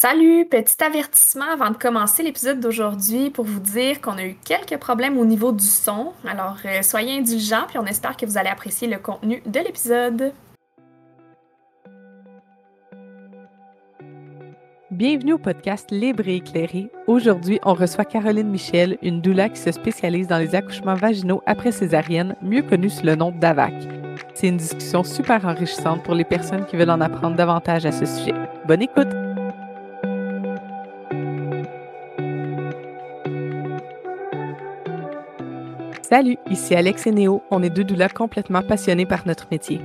Salut, petit avertissement avant de commencer l'épisode d'aujourd'hui pour vous dire qu'on a eu quelques problèmes au niveau du son. Alors euh, soyez indulgents puis on espère que vous allez apprécier le contenu de l'épisode. Bienvenue au podcast Libre et éclairé. Aujourd'hui, on reçoit Caroline Michel, une doula qui se spécialise dans les accouchements vaginaux après césarienne, mieux connue sous le nom d'AVAC. C'est une discussion super enrichissante pour les personnes qui veulent en apprendre davantage à ce sujet. Bonne écoute! Salut, ici Alex et Néo. On est deux doulas complètement passionnés par notre métier.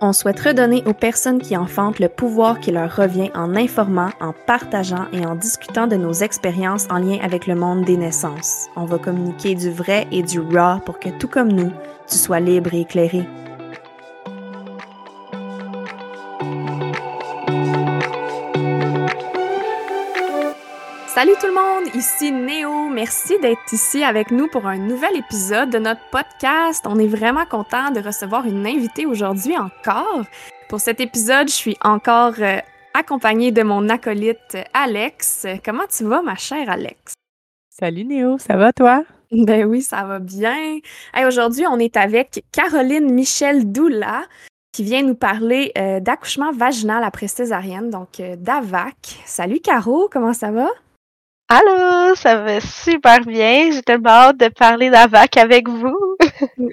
On souhaite redonner aux personnes qui enfantent le pouvoir qui leur revient en informant, en partageant et en discutant de nos expériences en lien avec le monde des naissances. On va communiquer du vrai et du raw pour que tout comme nous, tu sois libre et éclairé. Salut tout le monde, ici Néo. Merci d'être ici avec nous pour un nouvel épisode de notre podcast. On est vraiment content de recevoir une invitée aujourd'hui encore. Pour cet épisode, je suis encore euh, accompagnée de mon acolyte Alex. Comment tu vas, ma chère Alex? Salut Néo, ça va toi? Ben oui, ça va bien. aujourd'hui, on est avec Caroline Michel Doula qui vient nous parler euh, d'accouchement vaginal après césarienne, donc euh, d'AVAC. Salut Caro, comment ça va? Allô, ça va super bien. J'ai tellement hâte de parler d'AVAC avec vous.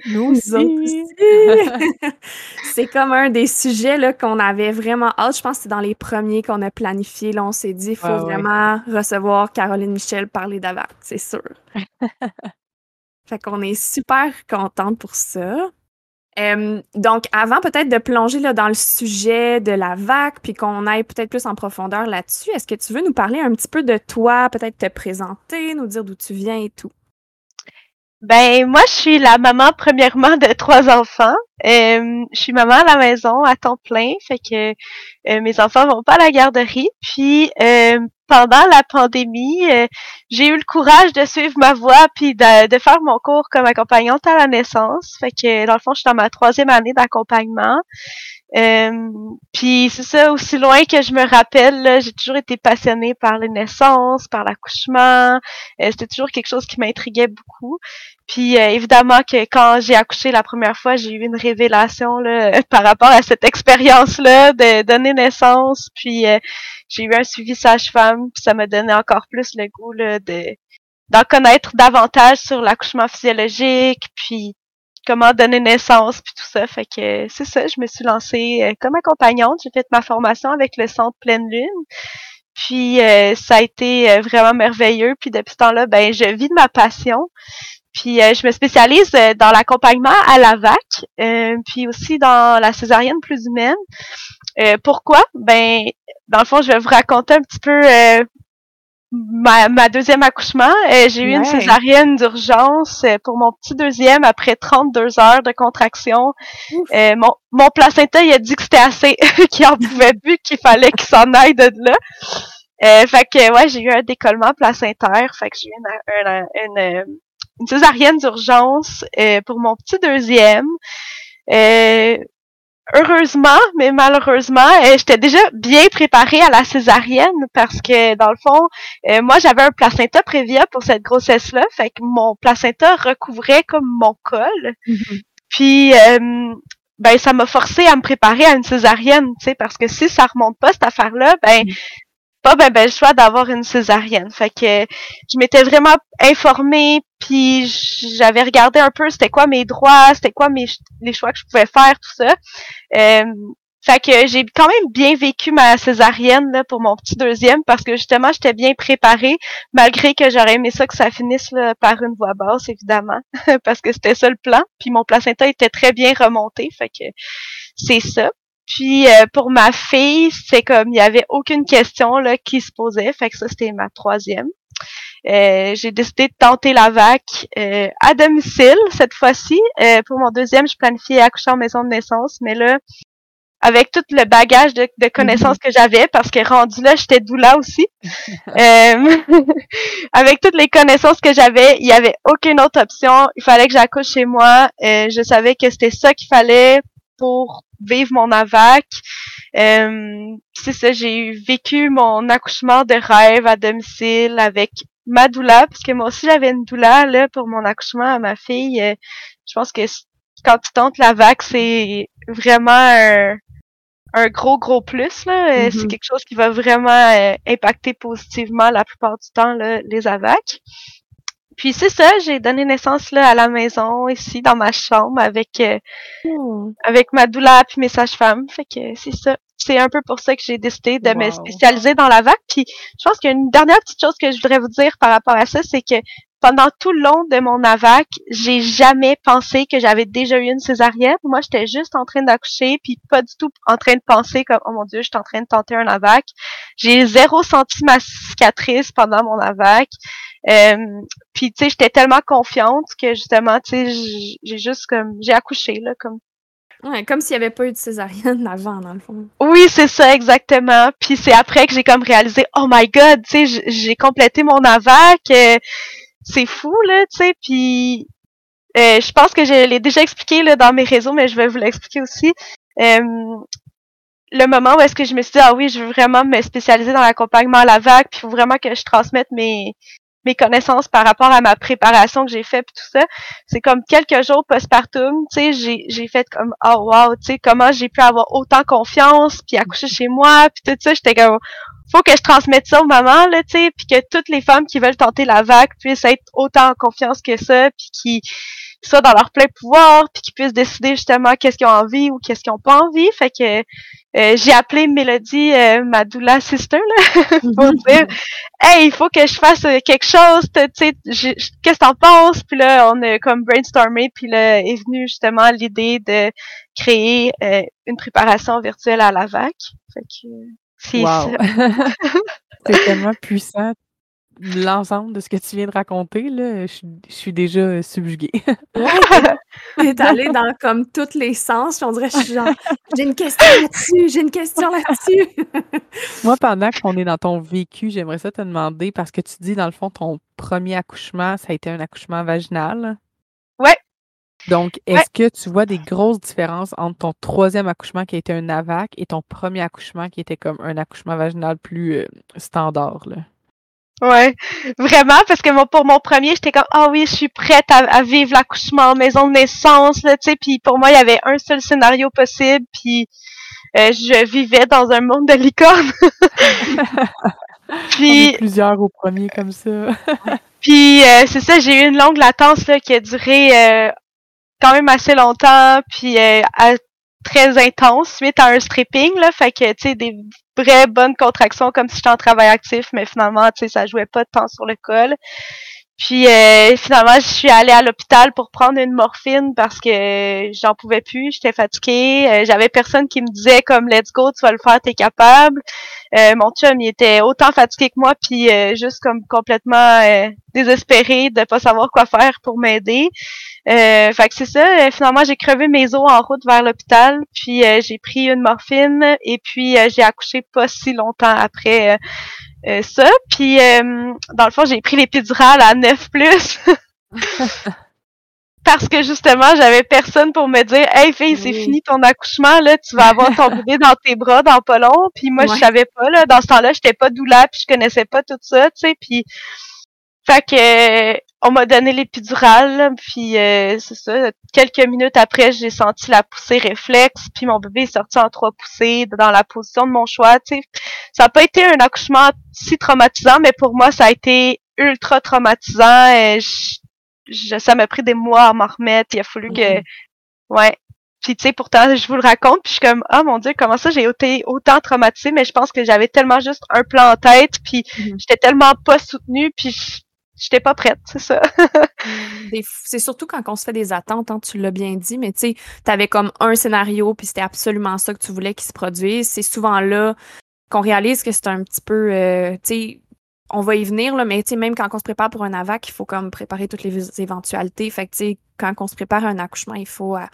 Nous aussi. c'est comme un des sujets là, qu'on avait vraiment hâte. Je pense que c'est dans les premiers qu'on a planifié. Là, on s'est dit, il faut vraiment recevoir Caroline Michel parler d'AVAC, c'est sûr. fait qu'on est super contente pour ça donc, avant peut-être de plonger là, dans le sujet de la vague, puis qu'on aille peut-être plus en profondeur là-dessus, est-ce que tu veux nous parler un petit peu de toi, peut-être te présenter, nous dire d'où tu viens et tout? Ben, moi, je suis la maman, premièrement, de trois enfants. je suis maman à la maison à temps plein, fait que euh, mes enfants vont pas à la garderie. Puis, pendant la pandémie, euh, j'ai eu le courage de suivre ma voie puis de, faire mon cours comme accompagnante à la naissance. Fait que dans le fond, je suis dans ma troisième année d'accompagnement. Euh, puis c'est ça, aussi loin que je me rappelle, j'ai toujours été passionnée par les naissances, par l'accouchement. Euh, c'était toujours quelque chose qui m'intriguait beaucoup. Puis évidemment que quand j'ai accouché la première fois, j'ai eu une révélation là, par rapport à cette expérience-là de donner naissance. Puis j'ai eu un suivi sage-femme, puis ça m'a donné encore plus le goût là, de d'en connaître davantage sur l'accouchement physiologique, puis comment donner naissance, puis tout ça. Fait que c'est ça, je me suis lancée euh, comme accompagnante. J'ai fait ma formation avec le Centre Pleine Lune. Puis euh, ça a été euh, vraiment merveilleux. Puis depuis ce temps-là, ben je vis de ma passion. Puis je me spécialise dans l'accompagnement à la VAC, puis aussi dans la césarienne plus humaine. pourquoi? Ben dans le fond, je vais vous raconter un petit peu ma, ma, deuxième accouchement. Euh, j'ai eu une césarienne d'urgence euh, pour mon petit deuxième après 32 heures de contraction. mon, mon placenta, il a dit que c'était assez, qu'il en pouvait plus, qu'il fallait qu'il s'en aille de là. fait que ouais, j'ai eu un décollement placentaire. Fait que j'ai eu une, une, une, une césarienne d'urgence pour mon petit deuxième. Euh, heureusement, mais malheureusement, euh, j'étais déjà bien préparée à la césarienne parce que dans le fond, euh, moi j'avais un placenta prévia pour cette grossesse-là, fait que mon placenta recouvrait comme mon col. Mm-hmm. Puis euh, ben ça m'a forcé à me préparer à une césarienne, tu sais, parce que si ça remonte pas cette affaire-là, ben mm pas ben, ben le choix d'avoir une césarienne. Fait que je m'étais vraiment informée, puis j'avais regardé un peu c'était quoi mes droits, c'était quoi mes les choix que je pouvais faire, tout ça. Euh, fait que j'ai quand même bien vécu ma césarienne là, pour mon petit deuxième parce que justement j'étais bien préparée malgré que j'aurais aimé ça que ça finisse par une voix basse évidemment parce que c'était ça le plan puis mon placenta était très bien remonté fait que c'est ça puis euh, pour ma fille, c'est comme il y avait aucune question là qui se posait, fait que ça c'était ma troisième. Euh, j'ai décidé de tenter la vac euh, à domicile cette fois-ci. pour mon deuxième, je planifiais accoucher en maison de naissance, mais là, avec tout le bagage de, connaissances que j'avais, parce que rendu là, j'étais doula aussi. avec toutes les connaissances que j'avais, il y avait aucune autre option. Il fallait que j'accouche chez moi. je savais que c'était ça qu'il fallait pour vivre mon AVAC. Euh, c'est ça, j'ai vécu mon accouchement de rêve à domicile avec ma doula, parce que moi aussi j'avais une doula là pour mon accouchement à ma fille. Euh, je pense que quand tu tentes la vague, c'est vraiment un, un, gros gros plus là. Euh, c'est mm-hmm. quelque chose qui va vraiment impacter positivement la plupart du temps là, les AVAC. Puis c'est ça, j'ai donné naissance là à la maison ici dans ma chambre avec euh, hmm. avec ma doula puis mes sages-femmes. Fait que c'est ça. C'est un peu pour ça que j'ai décidé de me spécialiser dans la vague. Puis je pense qu'une dernière petite chose que je voudrais vous dire par rapport à ça, c'est que pendant tout le long de mon AVAC, j'ai jamais pensé que j'avais déjà eu une césarienne. Moi, j'étais juste en train d'accoucher, puis pas du tout en train de penser comme oh mon dieu, je suis en train de tenter un AVAC. J'ai zéro senti ma cicatrice pendant mon AVAC. Euh, puis tu sais, j'étais tellement confiante que justement, tu sais, j'ai juste comme j'ai accouché là, comme. Ouais, comme s'il n'y avait pas eu de césarienne avant, dans le fond. Oui, c'est ça, exactement. Puis c'est après que j'ai comme réalisé, oh my god, tu sais, j'ai complété mon AVAC. Euh, c'est fou, là, tu sais. Puis euh, je pense que je l'ai déjà expliqué là, dans mes réseaux, mais je vais vous l'expliquer aussi. Euh, le moment où est-ce que je me suis dit, ah oui, je veux vraiment me spécialiser dans l'accompagnement à la vague, puis faut vraiment que je transmette mes, mes connaissances par rapport à ma préparation que j'ai fait puis tout ça. C'est comme quelques jours postpartum, tu sais, j'ai j'ai fait comme oh wow, tu sais comment j'ai pu avoir autant confiance puis accoucher chez moi puis tout ça, j'étais comme faut que je transmette ça aux mamans là, tu sais, puis que toutes les femmes qui veulent tenter la vague puissent être autant en confiance que ça puis qui soient dans leur plein pouvoir puis qui puissent décider justement qu'est-ce qu'ils ont envie ou qu'est-ce qu'ils ont pas envie. Fait que euh, j'ai appelé Mélodie euh, ma doula sister là, pour mhm. dire Hey, il faut que je fasse euh, quelque chose, tu sais, qu'est-ce que t'en penses? Puis là, on a comme brainstormé, puis là est venue justement l'idée de créer euh, une préparation virtuelle à la VAC. Fait que c'est c'est tellement puissant l'ensemble de ce que tu viens de raconter, là, je, suis déjà euh, subjuguée. ouais, allé dans comme tous les sens, on dirait, genre, j'ai une question là-dessus, j'ai une question là-dessus. Moi, pendant qu'on est dans ton vécu, j'aimerais ça te demander, parce que tu dis, dans le fond, ton premier accouchement, ça a été un accouchement vaginal. Ouais. Donc, est-ce que tu vois des grosses différences entre ton troisième accouchement qui a été un AVAC et ton premier accouchement qui était comme un accouchement vaginal plus euh, standard? Là? Ouais, vraiment, parce que pour mon premier, j'étais comme ah oui, je suis prête à, vivre l'accouchement en maison de naissance, là, tu sais, puis pour moi, il y avait un seul scénario possible, puis euh, je vivais dans un monde de licorne. puis plusieurs au premier comme ça. puis euh, c'est ça, j'ai eu une longue latence là, qui a duré euh, quand même assez longtemps, puis très intense suite à un stripping là, fait que tu sais des vraies bonnes contractions comme si j'étais en travail actif, mais finalement, tu sais, ça jouait pas de temps sur le col. Puis euh, finalement, je suis allée à l'hôpital pour prendre une morphine parce que j'en pouvais plus, j'étais fatiguée. Euh, j'avais personne qui me disait comme let's go, tu vas le faire, t'es capable. Euh, mon chum, il était autant fatigué que moi, puis juste comme complètement désespéré de pas savoir quoi faire pour m'aider. Euh, fait que c'est ça. finalement, j'ai crevé mes os en route vers l'hôpital, puis j'ai pris une morphine et puis j'ai accouché pas si longtemps après euh, ça. Puis, euh, dans le fond, j'ai pris l'épidurale à 9 plus. Parce que justement, j'avais personne pour me dire Hey fille, c'est fini ton accouchement, là, tu vas avoir ton bébé dans tes bras dans pas long. Puis moi, je savais pas, là. Dans ce temps-là, j'étais pas doula, puis je connaissais pas tout ça, tu sais. Puis fait que on m'a donné l'épidurale, puis euh, c'est ça. Quelques minutes après, j'ai senti la poussée réflexe, puis mon bébé est sorti en trois poussées dans la position de mon choix. Tu sais, ça n'a pas été un accouchement si traumatisant, mais pour moi, ça a été ultra traumatisant. Et je, ça m'a pris des mois à m'en remettre. Il a fallu que, ouais. Puis tu sais, pourtant, je vous le raconte, puis je suis comme, oh mon dieu, comment ça j'ai été autant traumatisée, mais je pense que j'avais tellement juste un plan en tête, puis mm-hmm. j'étais tellement pas soutenue, puis j'étais pas prête, c'est ça. c'est surtout quand on se fait des attentes, hein, tu l'as bien dit, mais tu sais, t'avais comme un scénario, puis c'était absolument ça que tu voulais qu'il se produise. C'est souvent là qu'on réalise que c'est un petit peu, euh, tu sais, on va y venir, là, mais tu sais, même quand on se prépare pour un AVAC, il faut comme préparer toutes les éventualités. Fait que, tu sais, quand on se prépare à un accouchement, il faut... Euh,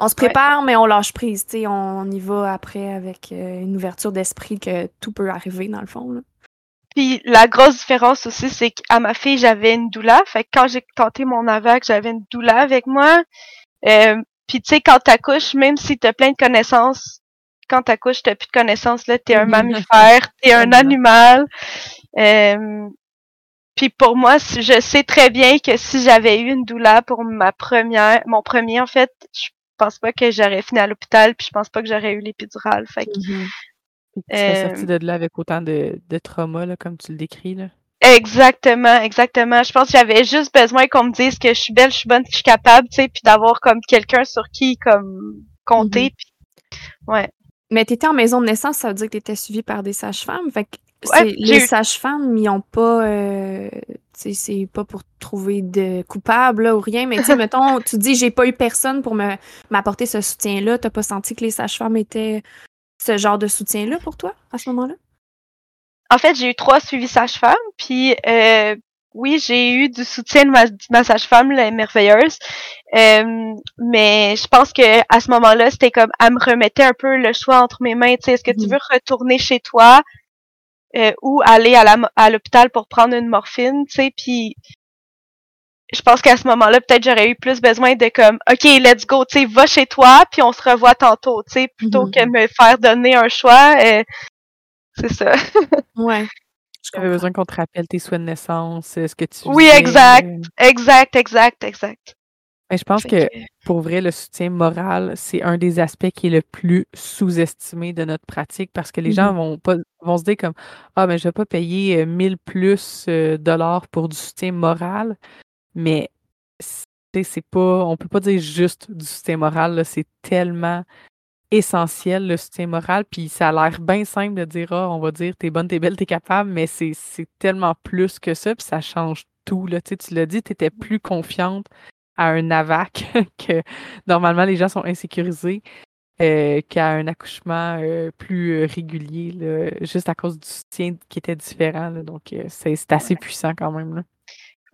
on se prépare, mais on lâche prise, tu sais, on y va après avec euh, une ouverture d'esprit que tout peut arriver, dans le fond, là. Puis la grosse différence aussi, c'est qu'à ma fille, j'avais une doula. Fait que quand j'ai tenté mon AVAC, j'avais une doula avec moi. Euh, Puis tu sais, quand t'accouches, même si t'as plein de connaissances, quand t'accouches, t'as plus de connaissances, là, t'es un mammifère, t'es un animal. Euh, puis pour moi, je sais très bien que si j'avais eu une douleur pour ma première, mon premier, en fait, je pense pas que j'aurais fini à l'hôpital, puis je pense pas que j'aurais eu l'épidurale. Fait que, mhm. Tu serais sorti de là avec autant de, de trauma, là, comme tu le décris, là? Exactement, exactement. Je pense que j'avais juste besoin qu'on me dise que je suis belle, je suis bonne, que je suis capable, tu sais, puis d'avoir comme quelqu'un sur qui comme compter. Mhm. Puis, ouais. Mais tu étais en maison de naissance, ça veut dire que tu étais suivie par des sages-femmes. Fait que les sages-femmes, ils ont pas. Euh, c'est pas pour trouver de coupable ou rien, mais tu mettons, tu dis j'ai pas eu personne pour me m'apporter ce soutien-là. T'as pas senti que les sages-femmes étaient ce genre de soutien-là pour toi à ce moment-là? En fait, j'ai eu trois suivis sages-femmes, puis euh, oui, j'ai eu du soutien de ma, sage-femme, la merveilleuse. Euh, mais je pense que à ce moment-là, c'était comme elle me remettait un peu le choix entre mes mains. Tu sais, est-ce que tu mhm. veux retourner chez toi euh, ou aller à à l'hôpital pour prendre une morphine, tu sais, puis je pense qu'à ce moment-là, peut-être j'aurais eu plus besoin de comme, ok, let's go, tu sais, va chez toi, puis on se revoit tantôt, tu sais, plutôt mhm. que me faire donner un choix. Euh, c'est ça. ouais. J'avais besoin qu'on te rappelle tes soins de naissance, ce que tu Oui, exact, exact, exact, exact. Mais je pense que, pour vrai, le soutien moral, c'est un des aspects qui est le plus sous-estimé de notre pratique parce que les gens mm-hmm. vont pas vont se dire comme Ah, mais je vais pas payer 1000 euh, plus euh, dollars pour du soutien moral. Mais c'est pas. On peut pas dire juste du soutien moral, c'est tellement essentiel, le soutien moral. Puis ça a l'air bien simple de dire Ah, on va dire t'es bonne, t'es belle, t'es capable, mais c'est tellement plus que ça, puis ça change tout. Là. Tu, sais, tu l'as dit, tu étais plus confiante à un AVAC que normalement les gens sont insécurisés. Euh, qu'à un accouchement euh, plus euh, régulier, là, juste à cause du soutien qui était différent. Là, donc, c'est assez puissant quand même. Là.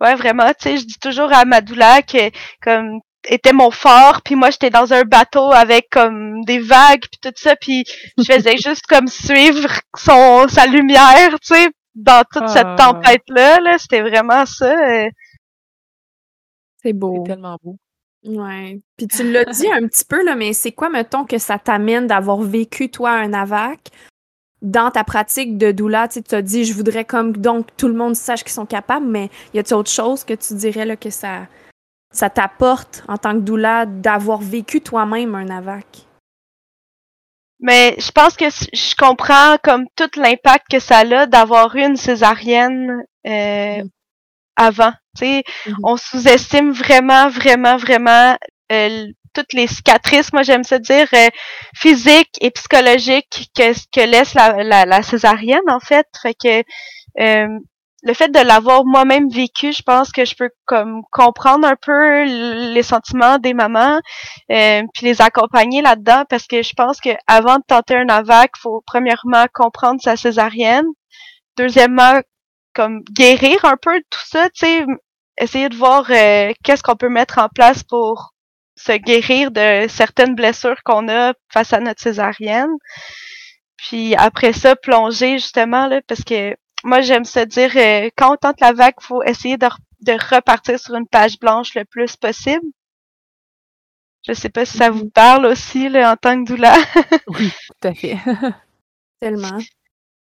Ouais, vraiment. Tu sais, je dis toujours à Madoula que comme était mon fort, puis moi j'étais dans un bateau avec comme des vagues puis tout ça, puis je faisais juste comme suivre son sa lumière, tu sais, dans toute cette ah. tempête là, là c'était vraiment ça. C'est beau. C'est tellement beau. Ouais. Puis tu l'as dit un petit peu là, mais c'est quoi mettons que ça t'amène d'avoir vécu toi un AVAC? Dans ta pratique de doula, tu as dit je voudrais comme donc tout le monde sache qu'ils sont capables, mais y a-t-il autre chose que tu dirais là que ça ça t'apporte en tant que doula d'avoir vécu toi-même un AVAC? Mais je pense que je comprends comme tout l'impact que ça a d'avoir eu une césarienne euh, mm. avant. Tu mm-hmm. On sous-estime vraiment, vraiment, vraiment euh, toutes les cicatrices, moi j'aime ça dire, euh, physiques et psychologiques que, que laisse la, la, la, césarienne en fait. Fait que le fait de l'avoir moi-même vécu, je pense que je peux comme comprendre un peu les sentiments des mamans, euh, puis les accompagner là-dedans, parce que je pense que avant de tenter un AVAC, faut premièrement comprendre sa césarienne, deuxièmement comme guérir un peu tout ça, tu sais, essayer de voir euh, qu'est-ce qu'on peut mettre en place pour se guérir de certaines blessures qu'on a face à notre césarienne. Puis après ça, plonger justement là, parce que moi, j'aime se dire, euh, quand on tente la vague, faut essayer de, de, repartir sur une page blanche le plus possible. Je sais pas si ça vous parle aussi, là, en tant que doula. oui, tout à fait. Tellement.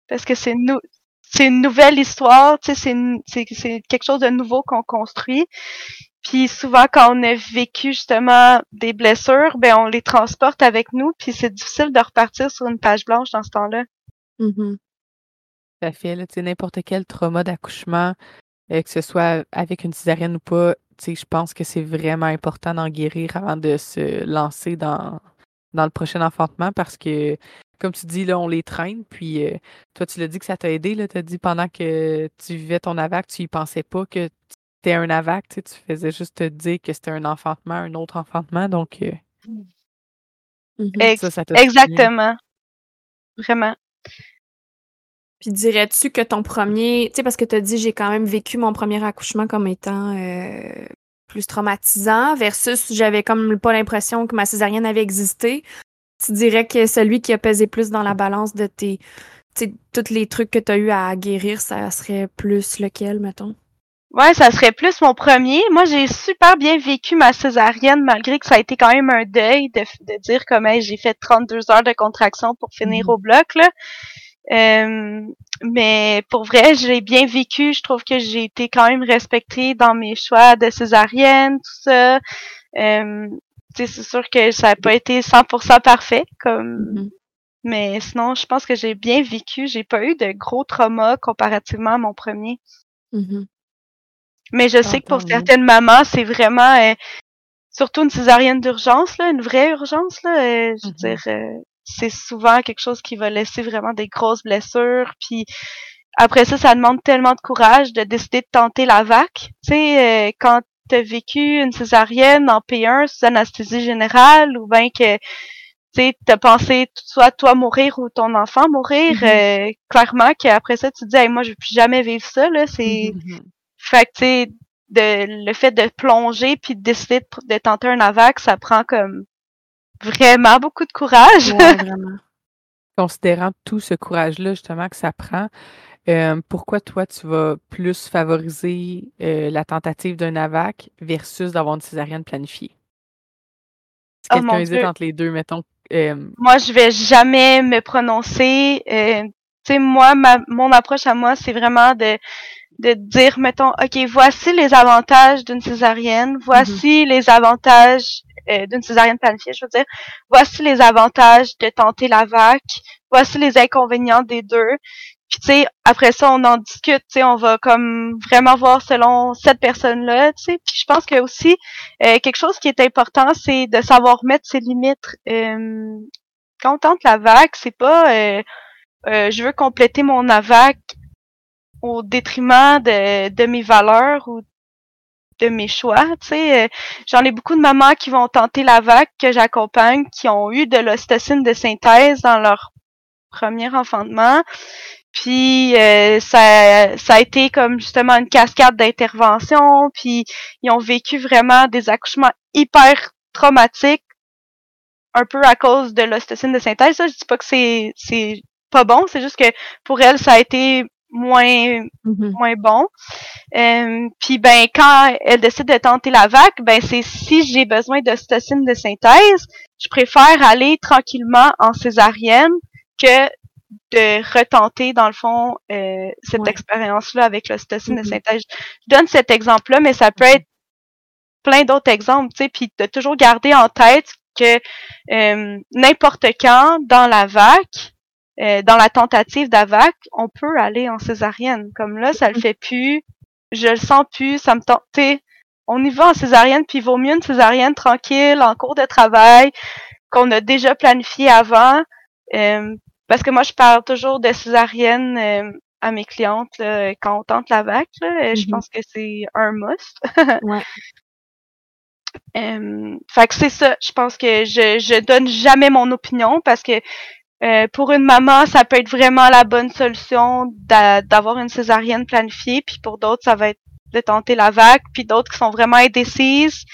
Parce que c'est nous. C'est une nouvelle histoire, tu sais, c'est quelque chose de nouveau qu'on construit. Puis souvent, quand on a vécu justement des blessures, ben on les transporte avec nous, puis c'est difficile de repartir sur une page blanche dans ce temps-là. Mm-hmm. Tout à fait. n'importe quel trauma d'accouchement, euh, que ce soit avec une césarienne ou pas, je pense que c'est vraiment important d'en guérir avant de se lancer dans, dans le prochain enfantement parce que, comme tu dis, là, on les traîne. Puis euh, toi, tu l'as dit que ça t'a aidé. Tu as dit pendant que tu vivais ton AVAC, tu y pensais pas que c'était un AVAC. Tu faisais juste te dire que c'était un enfantement, un autre enfantement. Donc, euh, mmh ça, ça Exactement. Vraiment. Puis dirais-tu que ton premier, tu sais, parce que tu as dit j'ai quand même vécu mon premier accouchement comme étant euh, plus traumatisant versus j'avais comme pas l'impression que ma césarienne avait existé. Tu dirais que celui qui a pesé plus dans la balance de tes, tu sais, tous les trucs que tu as eu à guérir, ça serait plus lequel, mettons? Ouais, ça serait plus mon premier. Moi, j'ai super bien vécu ma césarienne, malgré que ça a été quand même un deuil de, de dire comme j'ai fait 32 heures de contraction pour finir mhm. au bloc. Là. Euh, mais pour vrai, j'ai bien vécu. Je trouve que j'ai été quand même respectée dans mes choix de césarienne, tout ça. Euh, c'est sûr que ça n'a pas été 100% parfait, comme. Mhm. Mais sinon, je pense que j'ai bien vécu. J'ai pas eu de gros traumas comparativement à mon premier. Mhm. Mais je sais que pour certaines mamans, c'est vraiment euh, surtout une césarienne d'urgence, là, une vraie urgence. Là, euh, je veux mm-hmm. dire, euh, c'est souvent quelque chose qui va laisser vraiment des grosses blessures. Puis après ça, ça demande tellement de courage de décider de tenter la vac. Tu sais, quand tu as vécu une césarienne en P1 sous anesthésie générale ou bien que tu as pensé soit toi mourir ou ton enfant mourir, mm-hmm. clairement qu'après ça, tu te dis hey, moi je veux plus jamais vivre ça, là, c'est mm-hmm. Fait que, tu sais, de, le fait de plonger puis de décider de, tenter un AVAC, ça prend comme vraiment beaucoup de courage. vraiment. Considérant tout ce courage-là, justement, que ça prend, euh, pourquoi toi, tu vas plus favoriser euh, la tentative d'un AVAC versus d'avoir une césarienne planifiée? Si oh quelqu'un hésite entre les deux, mettons. Euh, moi, je vais jamais me prononcer. tu sais, moi, ma, mon approche à moi, c'est vraiment de de dire, mettons, OK, voici les avantages d'une césarienne, voici mhm. les avantages euh, d'une césarienne planifiée, je veux dire, voici les avantages de tenter la vac, voici les inconvénients des deux. Puis tu sais, après ça, on en discute, tu sais, on va comme vraiment voir selon cette personne-là, tu sais. Puis je pense que aussi euh, quelque chose qui est important, c'est de savoir mettre ses limites. Euh, quand on tente la vac, c'est pas euh, je veux compléter mon AVAC au détriment de, de mes valeurs ou de mes choix. Tu sais, euh, j'en ai beaucoup de mamans qui vont tenter la vague que j'accompagne, qui ont eu de l'ostocine de synthèse dans leur premier enfantement. Puis euh, ça, ça a été comme justement une cascade d'interventions. Puis ils ont vécu vraiment des accouchements hyper traumatiques, un peu à cause de l'ostocine de synthèse. Ça, je dis pas que c'est c'est pas bon, c'est juste que pour elles, ça a été moins mm-hmm. moins bon. Euh, puis ben quand elle décide de tenter la vac, ben c'est si j'ai besoin d'ostocine de synthèse, je préfère aller tranquillement en césarienne que de retenter dans le fond euh, cette expérience-là avec l'ostocine de mm-hmm. synthèse. Je donne cet exemple-là, mais ça peut être plein d'autres exemples, tu sais, puis de toujours garder en tête que euh, n'importe quand dans la vac, euh, dans la tentative d'AVAC, on peut aller en césarienne. Comme là, ça le mm. fait plus, je le sens plus, ça me tente. On y va en césarienne, puis il vaut mieux une césarienne tranquille, en cours de travail, qu'on a déjà planifié avant. Euh, parce que moi, je parle toujours de césarienne euh, à mes clientes quand on tente la vac. Je mm-hmm. pense que c'est un must. ouais. fait que c'est ça. Je pense que je, je donne jamais mon opinion parce que euh, pour une maman, ça peut être vraiment la bonne solution d'avoir une césarienne planifiée, puis pour d'autres, ça va être de tenter la vague, puis d'autres qui sont vraiment indécises.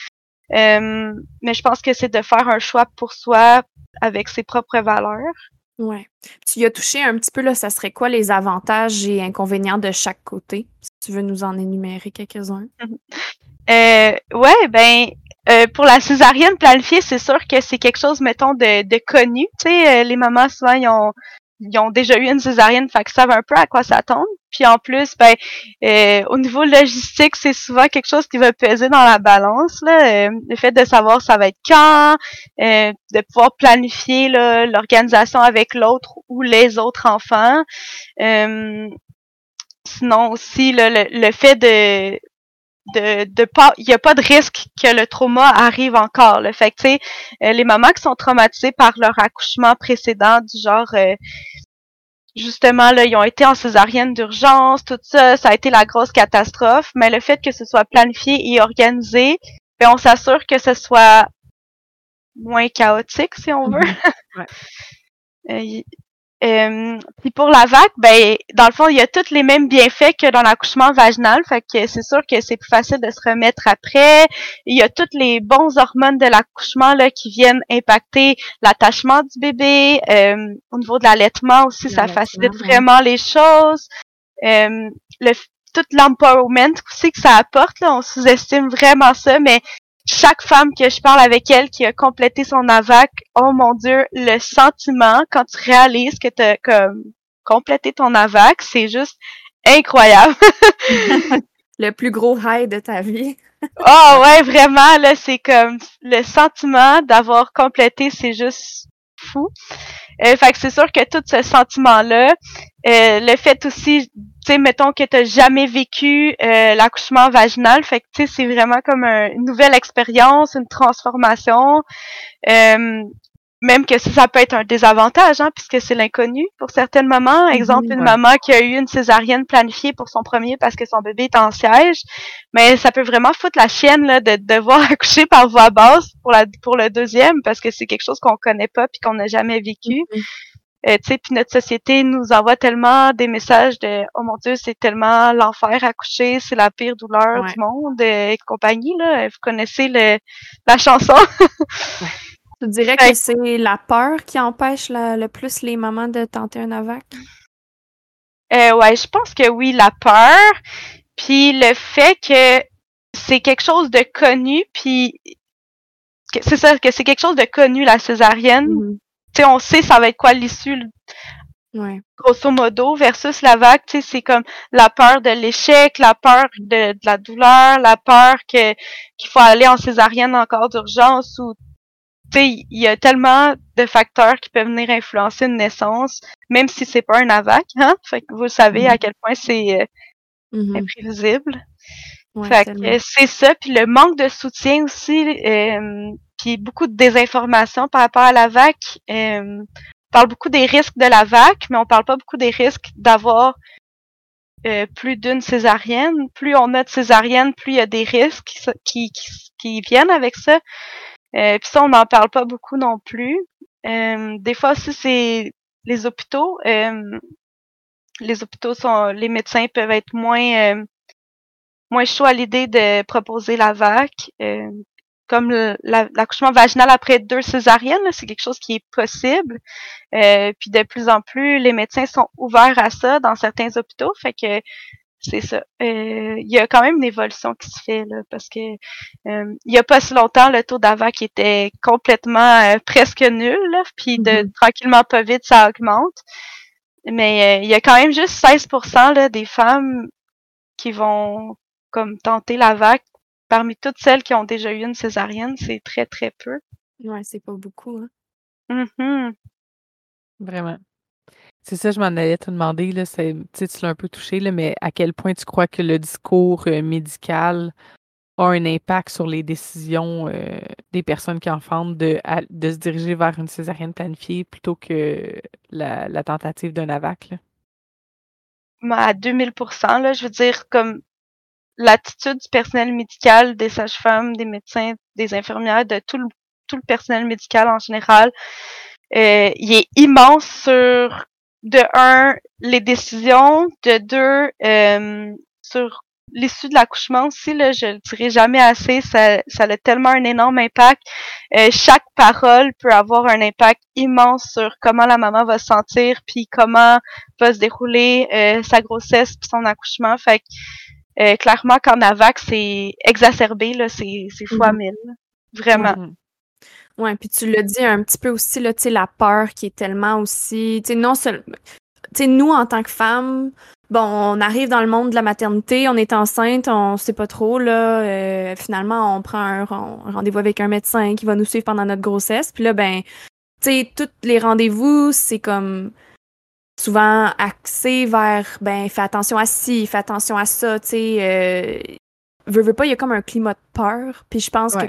Euh, mais je pense que c'est de faire un choix pour soi avec ses propres valeurs. Ouais. Tu y as touché un petit peu, là, ça serait quoi les avantages et inconvénients de chaque côté? Si tu veux nous en énumérer quelques-uns. euh, ouais, ben, euh, pour la césarienne planifiée, c'est sûr que c'est quelque chose, mettons, de, de connu. Tu sais, euh, les mamans, souvent, ils ont, ils ont déjà eu une césarienne, fait qu'ils savent un peu à quoi s'attendre. Puis en plus, ben, euh, au niveau logistique, c'est souvent quelque chose qui va peser dans la balance. Là. le fait de savoir ça va être quand, de pouvoir planifier l'organisation avec l'autre ou les autres enfants. sinon aussi, le, le fait de de, de pas il y a pas de risque que le trauma arrive encore le fait que tu sais euh, les mamans qui sont traumatisées par leur accouchement précédent du genre euh, justement là ils ont été en césarienne d'urgence tout ça ça a été la grosse catastrophe mais le fait que ce soit planifié et organisé ben on s'assure que ce soit moins chaotique si on veut mm-hmm. ouais. Euh, puis pour la vague, ben dans le fond, il y a tous les mêmes bienfaits que dans l'accouchement vaginal, fait que c'est sûr que c'est plus facile de se remettre après. Il y a toutes les bons hormones de l'accouchement là qui viennent impacter l'attachement du bébé. Euh, au niveau de l'allaitement aussi, ça facilite vraiment les choses. Euh, le tout l'empowerment aussi que ça apporte, là, on sous-estime vraiment ça, mais chaque femme que je parle avec elle qui a complété son AVAC, oh mon dieu, le sentiment quand tu réalises que tu as comme complété ton AVAC, c'est juste incroyable. le plus gros high de ta vie. oh ouais, vraiment, là, c'est comme le sentiment d'avoir complété, c'est juste fou. Euh, fait que c'est sûr que tout ce sentiment-là, euh, le fait aussi, tu sais, mettons que tu jamais vécu euh, l'accouchement vaginal, fait que tu sais, c'est vraiment comme une nouvelle expérience, une transformation. Euh, même que ça, peut être un désavantage, hein, puisque c'est l'inconnu pour certaines mamans. Exemple, une maman qui a eu une césarienne planifiée pour son premier parce que son bébé est en siège, mais ça peut vraiment foutre la chienne là, de devoir accoucher par voie basse pour la pour le deuxième parce que c'est quelque chose qu'on connaît pas puis qu'on n'a jamais vécu. Mm-hmm. Euh, tu sais, puis notre société nous envoie tellement des messages de oh mon dieu, c'est tellement l'enfer accoucher, c'est la pire douleur du monde et compagnie là. Vous connaissez le la chanson. Tu dirais que c'est la peur qui empêche le plus les mamans de tenter un AVAC? Euh, ouais, je pense que oui, la peur. Puis le fait que c'est quelque chose de connu, puis c'est ça, que c'est quelque chose de connu, la césarienne. Mm-hmm. Sais, on sait ça va être quoi l'issue. Ouais. Grosso modo, versus la vague, tu sais, c'est comme la peur de l'échec, la peur de, de, la douleur, la peur que qu'il faut aller en césarienne encore d'urgence ou il y a tellement de facteurs qui peuvent venir influencer une naissance, même si c'est pas un AVAC, hein? Fait que vous savez mm-hmm. à quel point c'est euh, mm-hmm. imprévisible. fait que c'est ça, puis le manque de soutien aussi, euh, beaucoup de désinformation par rapport à l'AVAC. Euh, on parle beaucoup des risques de l'AVAC, mais on parle pas beaucoup des risques d'avoir euh, plus d'une césarienne. Plus on a de césariennes, plus il y a des risques qui, qui, qui viennent avec ça. Euh, Puis ça, on n'en parle pas beaucoup non plus. Euh, des fois aussi, c'est les hôpitaux. Euh, les hôpitaux sont, les médecins peuvent être moins euh, moins chauds à l'idée de proposer la VAC. Comme l'accouchement vaginal après deux césariennes, c'est quelque chose qui est possible. puis de plus en plus, les médecins sont ouverts à ça dans certains hôpitaux. Fait que c'est ça. Euh, il y a quand même une évolution qui se fait là, parce que euh, il y a pas si longtemps le taux d'AVAC était complètement euh, presque nul, là, puis de mm-hmm. tranquillement pas vite ça augmente. Mais il y a quand même juste 16% là, des femmes qui vont comme tenter l'AVAC parmi toutes celles qui ont déjà eu une césarienne, c'est très très peu. Ouais, c'est pas beaucoup. Hein? Mm-hmm. Vraiment. C'est ça, je m'en allais te demander, là, tu l'as un peu touché, là, mais à quel point tu crois que le discours euh, médical a un impact sur les décisions euh, des personnes qui enfantent de, de se diriger vers une césarienne planifiée plutôt que la, tentative d'un AVAC? Là? à 2000% là, je veux dire, comme l'attitude du personnel médical, des sages-femmes, des médecins, des infirmières, de tout le, tout le personnel médical en général, euh, il est immense sur de un, les décisions, de deux, euh, sur l'issue de l'accouchement aussi, là, je le dirai jamais assez, ça, ça a tellement un énorme impact. Euh, chaque parole peut avoir un impact immense sur comment la maman va se sentir, puis comment va se dérouler euh, sa grossesse puis son accouchement. Fait que, clairement, quand AVAC, c'est exacerbé, là, c'est, c'est fois mm-hmm. mille. Vraiment. Mm-hmm. Ouais, puis tu l'as dit un petit peu aussi, là, la peur qui est tellement aussi, non seulement, nous, en tant que femmes, bon, on arrive dans le monde de la maternité, on est enceinte, on sait pas trop, là, euh, finalement, on prend un, rendez-vous avec un médecin qui va nous suivre pendant notre grossesse, puis là, ben, tu sais, tous les rendez-vous, c'est comme souvent axé vers, ben, fais attention à ci, fais attention à ça, tu sais, euh, veux, veux pas, il y a comme un climat de peur, puis je pense que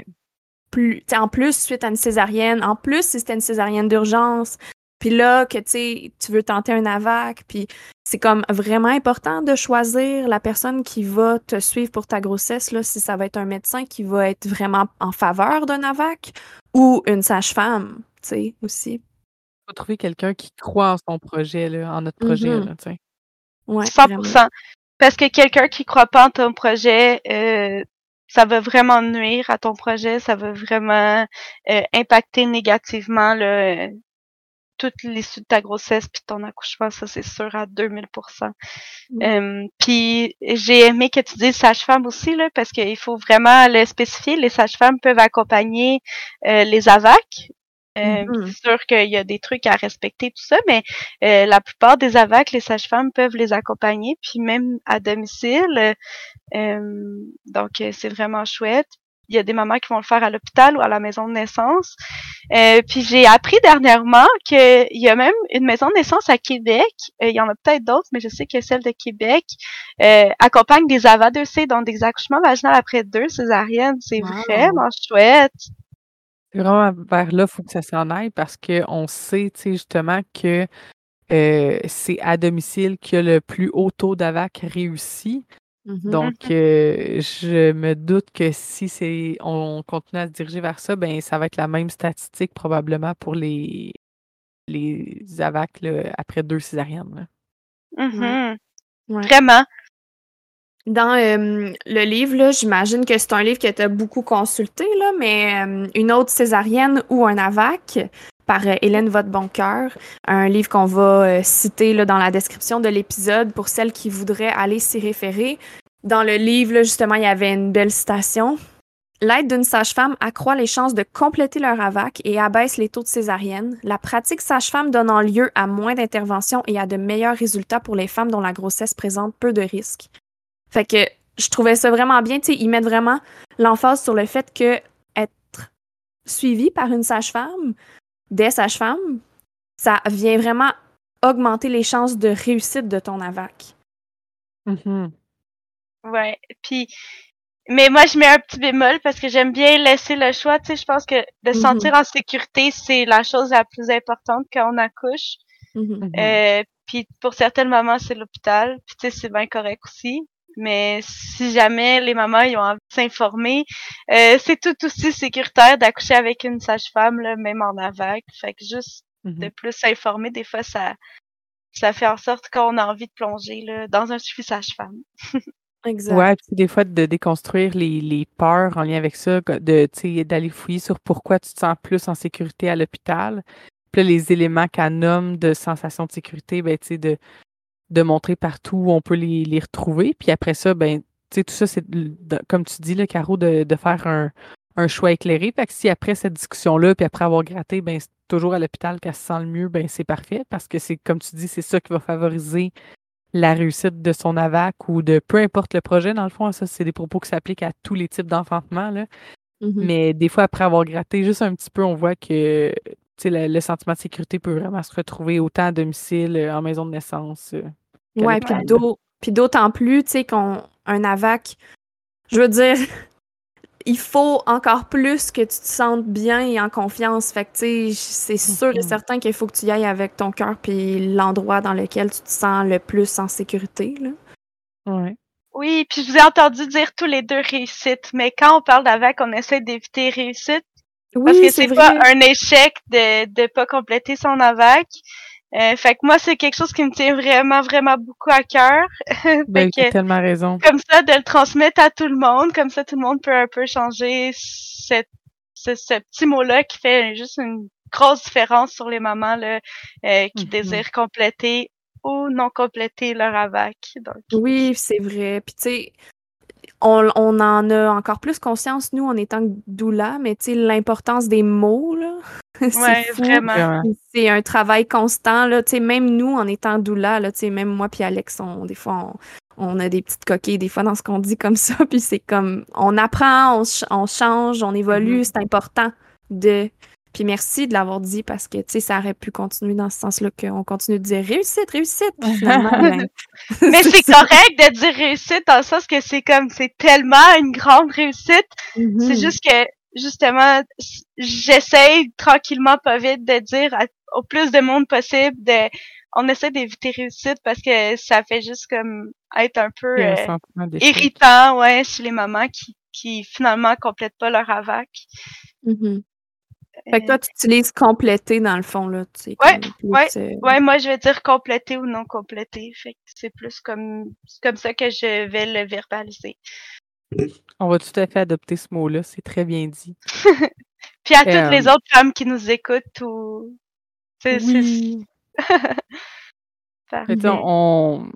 plus, en plus, suite à une césarienne, en plus, si c'était une césarienne d'urgence, puis là, que tu veux tenter un AVAC, puis c'est comme vraiment important de choisir la personne qui va te suivre pour ta grossesse, là, si ça va être un médecin qui va être vraiment en faveur d'un AVAC ou une sage-femme, tu sais, aussi. Faut trouver quelqu'un qui croit en son projet, là, en notre projet, mm-hmm. là, tu sais. Ouais, 100%. Parce que quelqu'un qui croit pas en ton projet, euh, ça va vraiment nuire à ton projet, ça va vraiment euh, impacter négativement le, toute l'issue de ta grossesse puis ton accouchement, ça c'est sûr à 2000% mmh. Puis j'ai aimé que tu dises sage-femme aussi là, parce qu'il faut vraiment le spécifier. Les sages-femmes peuvent accompagner euh, les AVAC. Euh, mmh C'est sûr qu'il y a des trucs à respecter tout ça, mais euh, la plupart des AVAC, les sages-femmes peuvent les accompagner, puis même à domicile. donc c'est vraiment chouette il y a des mamans qui vont le faire à l'hôpital ou à la maison de naissance. Euh, puis j'ai appris dernièrement qu'il y a même une maison de naissance à Québec. Euh, il y en a peut-être d'autres, mais je sais que celle de Québec euh, accompagne des AVA2C, donc des accouchements vaginaux après deux césariennes. C'est vraiment chouette. C'est vraiment vers là, il faut que ça s'en aille parce qu'on sait, tu sais, justement que c'est à domicile qu'il y a le plus haut taux d'AVAC réussi. Mmh Donc, euh, je me doute que si c'est on continue à se diriger vers ça, ben ça va être la même statistique probablement pour les les AVAC après deux césariennes. Mmh Vraiment. Dans le livre, j'imagine que c'est un livre que tu as beaucoup consulté, mais une autre césarienne ou un AVAC par euh, Hélène Vote-Boncoeur, un livre qu'on va euh, citer dans la description de l'épisode pour celles qui voudraient aller s'y référer. Dans le livre, justement, il y avait une belle citation. L'aide d'une sage-femme accroît les chances de compléter leur AVAC et abaisse les taux de césarienne. La pratique sage-femme donnant lieu à moins d'interventions et à de meilleurs résultats pour les femmes dont la grossesse présente peu de risques. Fait que je trouvais ça vraiment bien. Tu sais, ils mettent vraiment l'emphase sur le fait que être suivi par une sage-femme, des sages-femmes, ça vient vraiment augmenter les chances de réussite de ton AVAC. Mm-hmm. Ouais, puis mais moi je mets un petit bémol parce que j'aime bien laisser le choix, tu sais, je pense que de se sentir mm-hmm. en sécurité, c'est la chose la plus importante quand on accouche. Euh, puis pour certaines mamans, c'est l'hôpital, puis tu sais, c'est bien correct aussi. Mais si jamais les mamans ils ont envie de s'informer, euh, c'est tout aussi sécuritaire d'accoucher avec une sage-femme, même en AVAC. Fait que juste de mm-hmm. plus s'informer, des fois ça ça fait en sorte qu'on a envie de plonger là, dans un suivi sage-femme. Exact. Ouais, puis des fois de déconstruire les, les peurs en lien avec ça, de d'aller fouiller sur pourquoi tu te sens plus en sécurité à l'hôpital. Puis là, les éléments qu'elle nomme de sensation de sécurité, ben, tu sais, de, de montrer partout où on peut les, les retrouver. Puis après ça, ben, tu sais, tout ça, c'est comme tu dis, le Caro, de, de faire un, un choix éclairé. Fait que si après cette discussion-là, puis après avoir gratté, ben, c'est toujours à l'hôpital qu'elle se sent le mieux, ben, c'est parfait. Parce que c'est, comme tu dis, c'est ça qui va favoriser la réussite de son AVAC ou de peu importe le projet, dans le fond, ça, c'est des propos qui s'appliquent à tous les types d'enfantement. Là. Mm-hmm. Mais des fois, après avoir gratté juste un petit peu, on voit que le, le, sentiment de sécurité peut vraiment se retrouver autant à domicile, euh, en maison de naissance. Euh, ouais, puis d'autant plus, tu sais, qu'on un AVAC, je veux dire, il faut encore plus que tu te sentes bien et en confiance. Fait que, c'est sûr et certain qu'il faut que tu y ailles avec ton cœur puis l'endroit dans lequel tu te sens le plus en sécurité. Là. Ouais. Oui, puis je vous ai entendu dire tous les deux réussite, mais quand on parle d'avec, on essaie d'éviter réussite. Oui, parce que c'est pas un échec de ne pas compléter son AVAC. Euh, fait que moi, c'est quelque chose qui me tient vraiment, vraiment beaucoup à cœur. ben, tellement raison. Comme ça, de le transmettre à tout le monde, comme ça, tout le monde peut un peu changer cette, ce, ce petit mot-là qui fait juste une grosse différence sur les mamans là, euh, qui mm-hmm. désirent compléter ou non compléter leur AVAC. Donc. Oui, c'est vrai. Puis tu sais, on, on, en a encore plus conscience, nous, en étant doula, mais tu sais, l'importance des mots, là. c'est vraiment. C'est un travail constant, là. Tu sais, même nous, en étant doula, là, tu sais, même moi puis Alex, on, des fois, on, a des petites coquilles, des fois, dans ce qu'on dit comme ça, puis c'est comme, on apprend, on, on change, on évolue, mm-hmm. c'est important de puis merci de l'avoir dit parce que, tu sais, ça aurait pu continuer dans ce sens-là qu'on continue de dire réussite, réussite. Ben, Mais c'est correct de dire réussite dans le sens que c'est comme, c'est tellement une grande réussite. C'est mm-hmm. juste que, justement, j'essaye tranquillement, pas vite, de dire au plus de monde possible de, on essaie d'éviter réussite parce que ça fait juste comme être un peu euh, irritant, ouais, chez les mamans qui, qui finalement complètent pas leur AVAC. Mm-hmm. Fait que toi, tu utilises compléter dans le fond, là. Tu sais, ouais, ouais, ouais, moi, je vais dire compléter ou non compléter. Fait que c'est plus comme, comme ça que je vais le verbaliser. On va tout à fait adopter ce mot-là, c'est très bien dit. Puis à toutes les euh, autres femmes qui nous écoutent ou C'est, oui. on,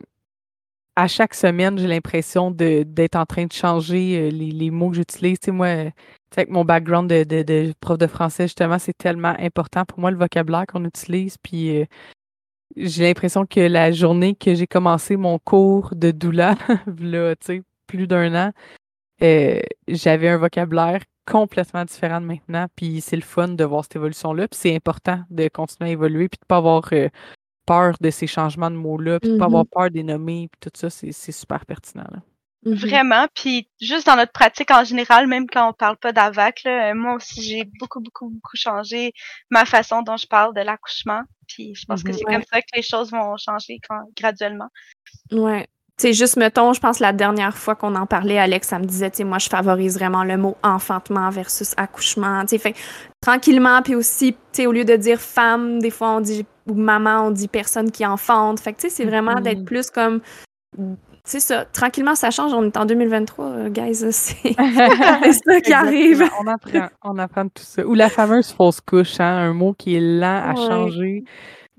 à chaque semaine, j'ai l'impression d'être en train de changer euh, les, les mots que j'utilise. Tu sais, moi, avec mon background de, de, de, prof de français, justement, c'est tellement important pour moi le vocabulaire qu'on utilise. Puis euh, j'ai l'impression que la journée que j'ai commencé mon cours de doula, là, tu sais, plus d'un an, euh, j'avais un vocabulaire complètement différent de maintenant. Puis c'est le fun de voir cette évolution-là. Puis c'est important de continuer à évoluer puis de ne pas avoir peur de ces changements de mots-là, puis de pas avoir mmh peur des nommer, puis tout ça, c'est super pertinent. Mmh Vraiment, puis juste dans notre pratique en général, même quand on parle pas d'AVAC, euh, moi aussi j'ai beaucoup, beaucoup, beaucoup changé ma façon dont je parle de l'accouchement. Puis je pense que mmh c'est comme ça que les choses vont changer graduellement. Ouais. C'est juste, mettons, je pense la dernière fois qu'on en parlait, Alex, ça me disait, tu sais, moi, je favorise vraiment le mot enfantement versus accouchement. Tu sais, fait tranquillement, puis aussi, tu sais, au lieu de dire femme, des fois, on dit, ou maman, on dit personne qui enfante. Fait que, tu sais, c'est vraiment d'être mm-hmm. plus comme, c'est ça, tranquillement, ça change. On est en 2023, euh, guys, c'est ça qui arrive. On apprend, on apprend tout ça. Ou la fameuse fausse couche, hein, un mot qui est lent à changer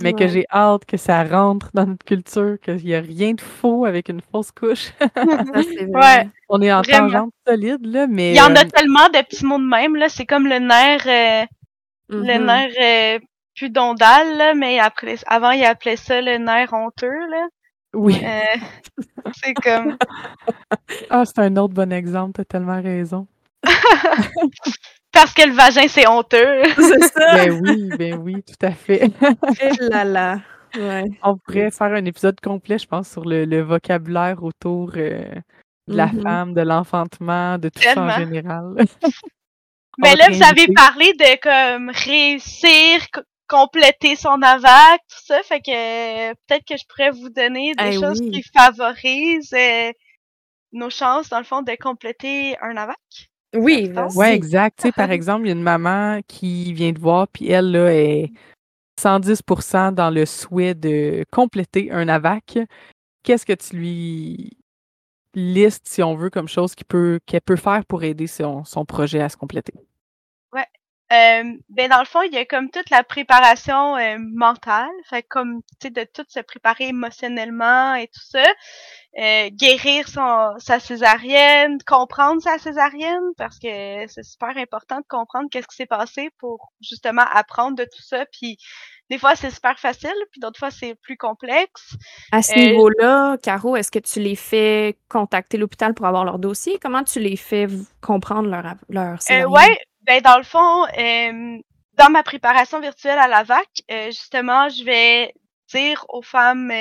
mais que j'ai hâte que ça rentre dans notre culture, qu'il n'y a rien de faux avec une fausse couche. ouais, On est en tangente solide, là, mais... Il y en a euh, tellement de petits mots de même, là. C'est comme le nerf... Euh, le mm-hmm. nerf euh, pudendal, là, mais après, avant, ils appelaient ça le nerf honteux, là. Oui. c'est comme... ah, c'est un autre bon exemple, t'as tellement raison. Parce que le vagin, c'est honteux. C'est ça. ben oui, ben oui, tout à fait. Et eh là là. Ouais. On pourrait faire un épisode complet, je pense, sur le, vocabulaire autour euh, de la mm-hmm. femme, de l'enfantement, de tout ça en général. Mais là, vous avez parlé de comme réussir, compléter son AVAC, tout ça. Fait que peut-être que je pourrais vous donner des eh choses qui favorisent euh, nos chances, dans le fond, de compléter un AVAC. Oui, Oui, exact. Tu sais, par exemple, il y a une maman qui vient te voir, puis elle, là, est 110% dans le souhait de compléter un AVAC. Qu'est-ce que tu lui listes, si on veut, comme chose qu'elle peut, qu'elle peut faire pour aider son, son projet à se compléter? Ouais. Euh, ben dans le fond, il y a comme toute la préparation euh, mentale, fait comme tu sais de tout se préparer émotionnellement et tout ça. Euh, guérir son, sa césarienne, comprendre sa césarienne, parce que c'est super important de comprendre qu'est-ce qui s'est passé pour justement apprendre de tout ça. Puis des fois, c'est super facile, puis d'autres fois, c'est plus complexe. À ce niveau-là, Caro, est-ce que tu les fais contacter l'hôpital pour avoir leur dossier? Comment tu les fais comprendre leur, leur césarienne? ouais, ben dans le fond, dans ma préparation virtuelle à la VAC, justement, je vais dire aux femmes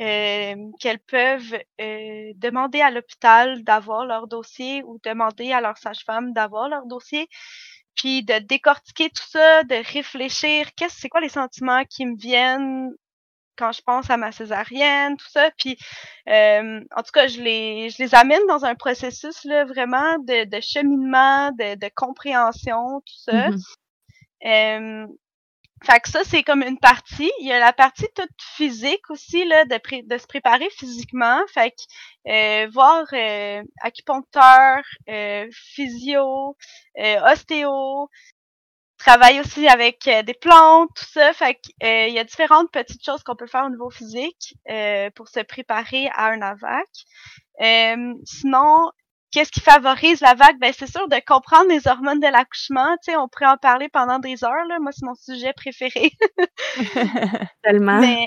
euh, qu'elles peuvent euh, demander à l'hôpital d'avoir leur dossier ou demander à leur sage-femme d'avoir leur dossier, puis de décortiquer tout ça, de réfléchir, qu'est-ce c'est quoi les sentiments qui me viennent quand je pense à ma césarienne, tout ça. Puis, euh, en tout cas, je les, je les amène dans un processus là, vraiment de, de cheminement, de, de compréhension, tout ça. Mm fait que ça, c'est comme une partie. Il y a la partie toute physique aussi, là, de, de se préparer physiquement. Fait que euh, voir euh, acupuncteur, euh, physio, euh, ostéo, travaille aussi avec des plantes, tout ça. Fait que il y a différentes petites choses qu'on peut faire au niveau physique pour se préparer à un AVAC. sinon, qu'est-ce qui favorise la vague? Ben, c'est sûr de comprendre les hormones de l'accouchement. Tu sais, on pourrait en parler pendant des heures, là. Moi, c'est mon sujet préféré. Tellement. Mais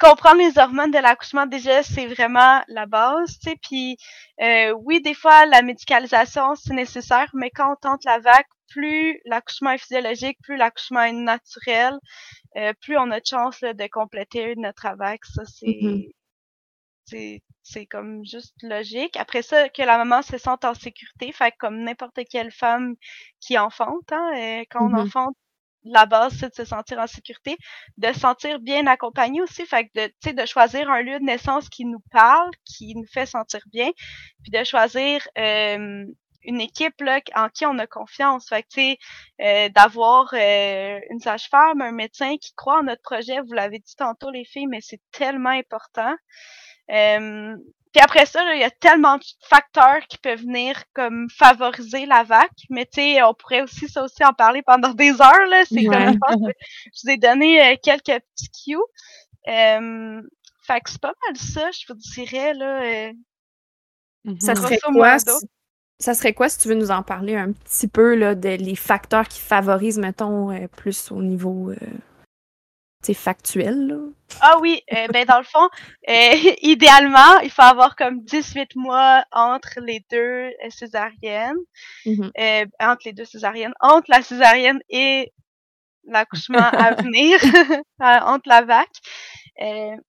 comprendre les hormones de l'accouchement, déjà, c'est vraiment la base, tu sais. Puis, euh, oui, des fois, la médicalisation, c'est nécessaire, mais quand on tente la vague, plus l'accouchement est physiologique, plus l'accouchement est naturel, euh, plus on a de chance de compléter notre AVAC. Ça, c'est... Mm-hmm c'est comme juste logique. Après ça, que la maman se sente en sécurité, fait comme n'importe quelle femme qui enfante, hein, euh, quand on mmh enfante, la base, c'est de se sentir en sécurité, de se sentir bien accompagné aussi, fait que de, de choisir un lieu de naissance qui nous parle, qui nous fait sentir bien, puis de choisir une équipe là, en qui on a confiance. Fait que, euh, d'avoir euh, une sage-femme, un médecin qui croit en notre projet, vous l'avez dit tantôt les filles, mais c'est tellement important. Puis après ça, il y a tellement de facteurs qui peuvent venir comme favoriser la vac. Mais tu sais, on pourrait aussi ça aussi en parler pendant des heures. Là. C'est comme je pense que je vous ai donné euh, quelques petits cues. Euh, fait que c'est pas mal ça, je vous dirais là. Euh, mm-hmm. Ça serait quoi? ça serait quoi si tu veux nous en parler un petit peu là, de les facteurs qui favorisent, mettons, euh, plus au niveau c'est factuel. Là. Ah oui, euh, ben dans le fond, euh, idéalement, il faut avoir comme 18 mois entre les deux euh, césariennes, mm-hmm. entre les deux césariennes, entre la césarienne et l'accouchement à venir, entre la vac.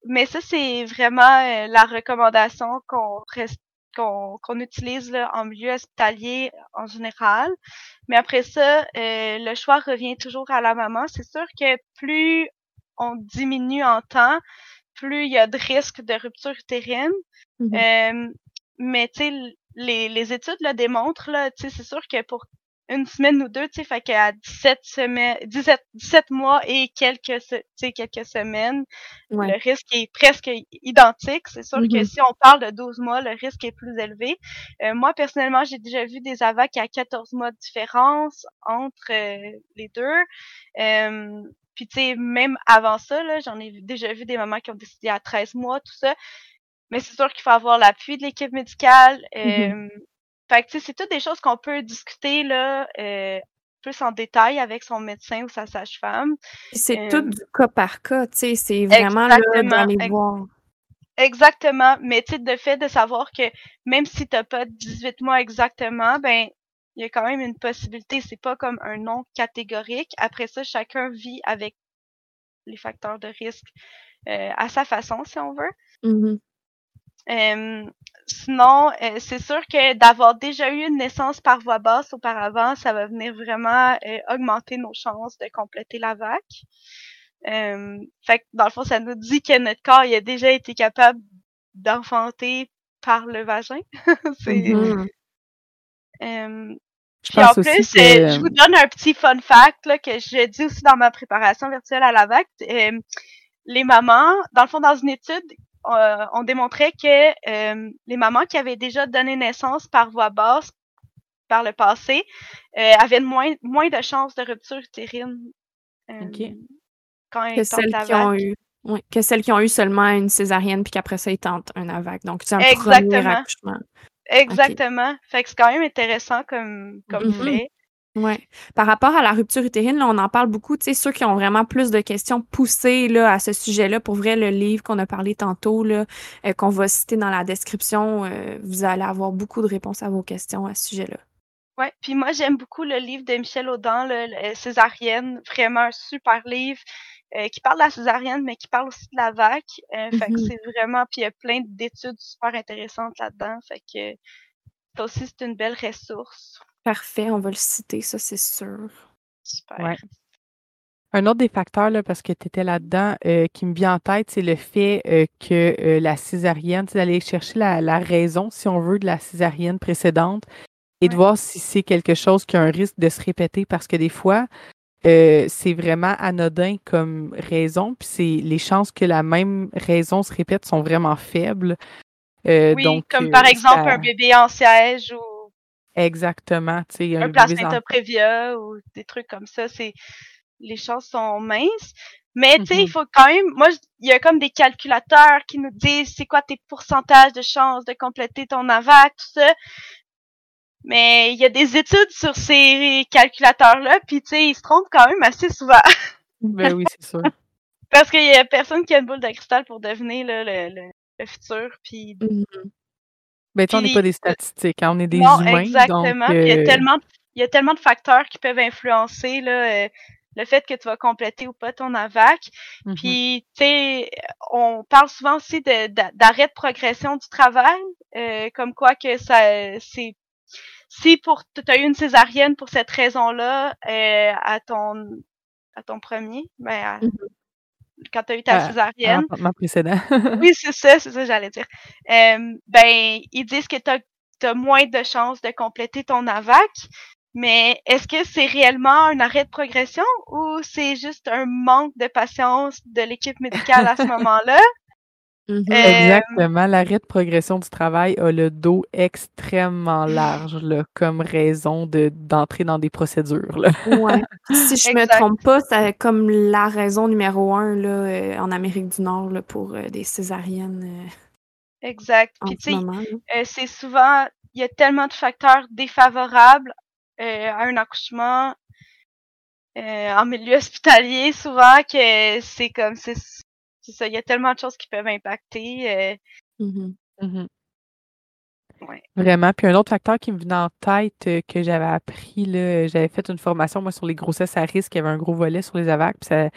mais ça, c'est vraiment la recommandation qu'on qu'on utilise là, en milieu hospitalier en général. Mais après ça, le choix revient toujours à la maman. C'est sûr que plus on diminue en temps, plus il y a de risques de rupture utérine. Mm-hmm. Euh, mais tu sais, les, les études le démontrent, là, tu sais, c'est sûr que pour une semaine ou deux, tu sais, fait qu'à 17 semaines, 17, 17 mois et quelques, quelques semaines, le risque est presque identique. C'est sûr que mm-hmm. si on parle de 12 mois, le risque est plus élevé. Euh, moi, personnellement, j'ai déjà vu des AVAC à 14 mois de différence entre euh, les deux. Euh, puis tu sais, même avant ça, là, j'en ai déjà vu des mamans qui ont décidé à 13 mois, tout ça. Mais c'est sûr qu'il faut avoir l'appui de l'équipe médicale. Mm-hmm. Fait que tu sais, c'est toutes des choses qu'on peut discuter là euh, plus en détail avec son médecin ou sa sage-femme. C'est tout du cas par cas, tu sais, c'est vraiment là les voir. Exactement, mais tu sais, le fait de savoir que même si t'as pas 18 mois exactement, ben il y a quand même une possibilité. C'est pas comme un nom catégorique. Après ça, chacun vit avec les facteurs de risque euh, à sa façon, si on veut. Mm-hmm. sinon, euh, c'est sûr que d'avoir déjà eu une naissance par voie basse auparavant, ça va venir vraiment euh, augmenter nos chances de compléter la vac. fait que dans le fond, ça nous dit que notre corps il a déjà été capable d'enfanter par le vagin. c'est mm-hmm. Euh, puis en plus, euh, je vous donne un petit fun fact là, que j'ai dit aussi dans ma préparation virtuelle à la VAC. Euh, les mamans, dans le fond, dans une étude, on démontrait que les mamans qui avaient déjà donné naissance par voie basse par le passé avaient moins, moins de chances de rupture utérine quand elles que celles qui ont eu que celles qui ont eu seulement une césarienne puis qu'après ça ils tentent un AVAC. Donc c'est un premier accouchement. Exactement. Fait que c'est quand même intéressant comme, comme fait. Oui. Par rapport à la rupture utérine, là, on en parle beaucoup. Tu sais, ceux qui ont vraiment plus de questions poussées là, à ce sujet-là, pour vrai, le livre qu'on a parlé tantôt, là, euh, qu'on va citer dans la description, euh, vous allez avoir beaucoup de réponses à vos questions à ce sujet-là. Oui, puis moi, j'aime beaucoup le livre de Michel Audin, le, Césarienne. Vraiment un super livre. Euh, qui parle de la césarienne, mais qui parle aussi de la vac. Euh, fait que mm-hmm. c'est vraiment, puis il y a plein d'études super intéressantes là-dedans. Fait que ça aussi, c'est une belle ressource. Parfait, on va le citer, ça, c'est sûr. Super. Un autre des facteurs, là, parce que tu étais là-dedans, euh, qui me vient en tête, c'est le fait que la césarienne, c'est d'aller chercher la, raison, si on veut, de la césarienne précédente et de voir si c'est quelque chose qui a un risque de se répéter parce que des fois, euh, c'est vraiment anodin comme raison, puis c'est les chances que la même raison se répète sont vraiment faibles. Euh, oui, comme euh, par exemple un bébé en siège ou exactement, tu sais, un, un placenta prévia ou des trucs comme ça, c'est les chances sont minces. Mais tu sais, il mm-hmm. faut quand même, moi, il y a comme des calculateurs qui nous disent c'est quoi tes pourcentages de chances de compléter ton AVAC, tout ça. Mais il y a des études sur ces calculateurs-là, puis tu sais, ils se trompent quand même assez souvent. ben oui, c'est sûr. Parce qu'il y a personne qui a une boule de cristal pour deviner là, le, le, futur, puis... Mm Ben tu on n'est pas des statistiques, hein, on est des non, humains, exactement. Donc, il, y a tellement, il y a tellement de facteurs qui peuvent influencer là, euh, le fait que tu vas compléter ou pas ton AVAC. Mm-hmm. Puis, tu sais, on parle souvent aussi d'arrêt de, de, progression du travail, euh, comme quoi que ça c'est si pour tu as eu une césarienne pour cette raison-là euh, à ton à ton premier, ben mm-hmm. quand tu as eu ta césarienne. ma précédent. oui, c'est ça, c'est ça que j'allais dire. Euh, ben, ils disent que tu as, moins de chances de compléter ton AVAC, mais est-ce que c'est réellement un arrêt de progression ou c'est juste un manque de patience de l'équipe médicale à ce moment-là? Mm-hmm. Exactement. L'arrêt de progression du travail a le dos extrêmement large comme raison d'entrer dans des procédures. Là. Si je ne me trompe pas, c'est comme la raison numéro un là, euh, en Amérique du Nord là, pour euh, des césariennes. Euh, exact. Puis tu sais, c'est souvent, il y a tellement de facteurs défavorables à un accouchement en milieu hospitalier souvent que c'est comme c'est c'est ça, il y a tellement de choses qui peuvent impacter. Euh. Mmh mmh Vraiment. Puis un autre facteur qui me venait en tête euh, que j'avais appris, là, j'avais fait une formation, moi, sur les grossesses à risque, il y avait un gros volet sur les AVAC, puis ça,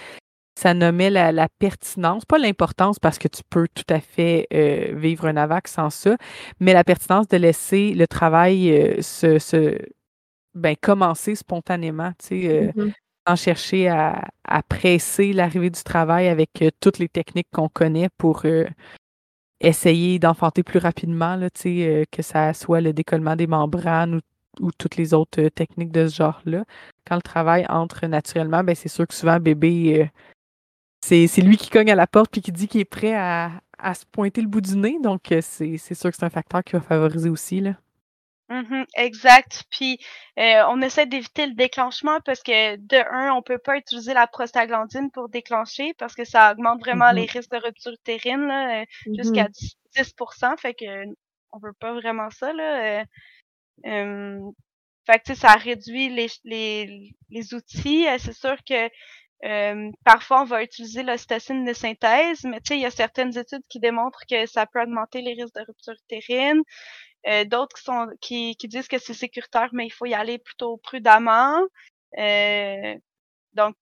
ça nommait la, pertinence, pas l'importance parce que tu peux tout à fait euh, vivre un AVAC sans ça, mais la pertinence de laisser le travail se, ben, commencer spontanément. Tu sais, mmh en chercher à, presser l'arrivée du travail avec euh, toutes les techniques qu'on connaît pour euh, essayer d'enfanter plus rapidement, là, euh, que ça soit le décollement des membranes ou, toutes les autres techniques de ce genre-là. Quand le travail entre naturellement, ben, c'est sûr que souvent, bébé, c'est lui qui cogne à la porte puis qui dit qu'il est prêt à, à, se pointer le bout du nez. Donc, c'est sûr que c'est un facteur qui va favoriser aussi. Là. Mmh exact. Puis euh, on essaie d'éviter le déclenchement parce que de un, on peut pas utiliser la prostaglandine pour déclencher parce que ça augmente vraiment les mmh risques de rupture utérine là, euh, jusqu'à 10%, fait que on veut pas vraiment ça là. Euh, fait que ça réduit les, les, les outils. c'est sûr que parfois, on va utiliser l'ocytocine de synthèse, mais il y a certaines études qui démontrent que ça peut augmenter les risques de rupture utérine. Euh, d'autres qui sont qui, qui disent que c'est sécuritaire, mais il faut y aller plutôt prudemment. Euh, donc,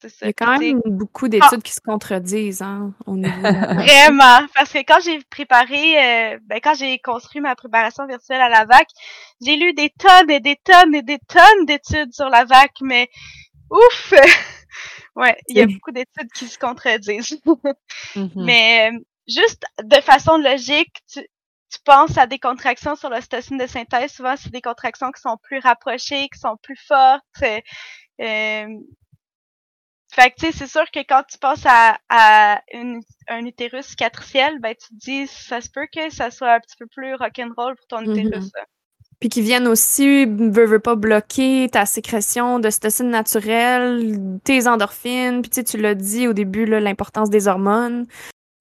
c'est ça. Il y a quand même beaucoup ah! d'études qui se contredisent hein, au niveau Vraiment. Parce que quand j'ai préparé, euh, ben, quand j'ai construit ma préparation virtuelle à la VAC, j'ai lu des tonnes et des tonnes et des tonnes d'études sur la VAC, mais ouf! ouais, il y a beaucoup d'études qui se contredisent. Mm-hmm. Mais juste de façon logique, tu, tu penses à des contractions sur l'ocytocine de synthèse, souvent c'est des contractions qui sont plus rapprochées, qui sont plus fortes. Euh, fait que tu sais, c'est sûr que quand tu penses à, un utérus cicatriciel, ben tu te dis ça se peut que ça soit un petit peu plus rock'n'roll pour ton mm-hmm. utérus. Puis qui viennent aussi, veut, veut pas bloquer ta sécrétion d'ocytocine naturelle, tes endorphines. Puis tu sais, tu l'as dit au début, l'importance des hormones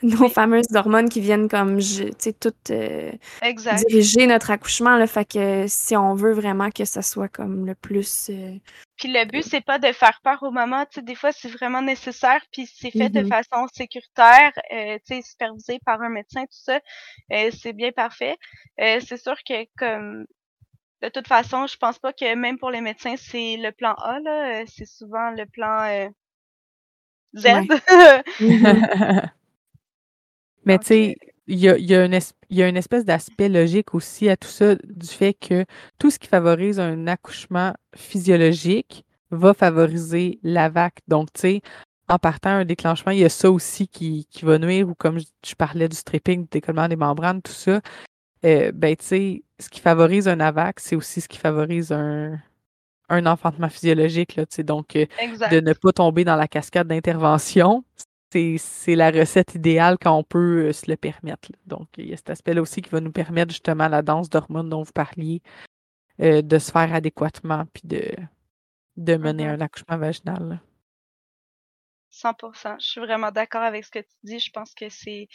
nos fameuses hormones qui viennent comme, tu sais, toutes euh, diriger notre accouchement. Là, fait que si on veut vraiment que ça soit comme le plus. Euh, puis le but, c'est pas de faire peur au moment. Tu sais, des fois, c'est vraiment nécessaire, puis c'est fait de mm-hmm. façon sécuritaire, euh, tu sais, supervisé par un médecin, tout ça. c'est bien parfait. c'est sûr que comme de toute façon, je pense pas que même pour les médecins, c'est le plan A, là. C'est souvent le plan Z. Mais tu sais, il y a, y, a une espèce d'aspect logique aussi à tout ça, du fait que tout ce qui favorise un accouchement physiologique va favoriser la vac. Donc, tu sais, en partant un déclenchement, il y a ça aussi qui, qui va nuire, ou comme je, parlais du stripping, du décollement des membranes, tout ça. Euh, ben, tu sais, ce qui favorise un AVAC, c'est aussi ce qui favorise un, un enfantement physiologique. Là, donc, euh, de ne pas tomber dans la cascade d'intervention, c'est la recette idéale quand on peut euh, se le permettre. Donc, il y a cet aspect-là aussi qui va nous permettre justement la danse d'hormones dont vous parliez, euh, de se faire adéquatement puis de, de mener mm-hmm. un accouchement vaginal. 100%. Je suis vraiment d'accord avec ce que tu dis. Je pense que c'est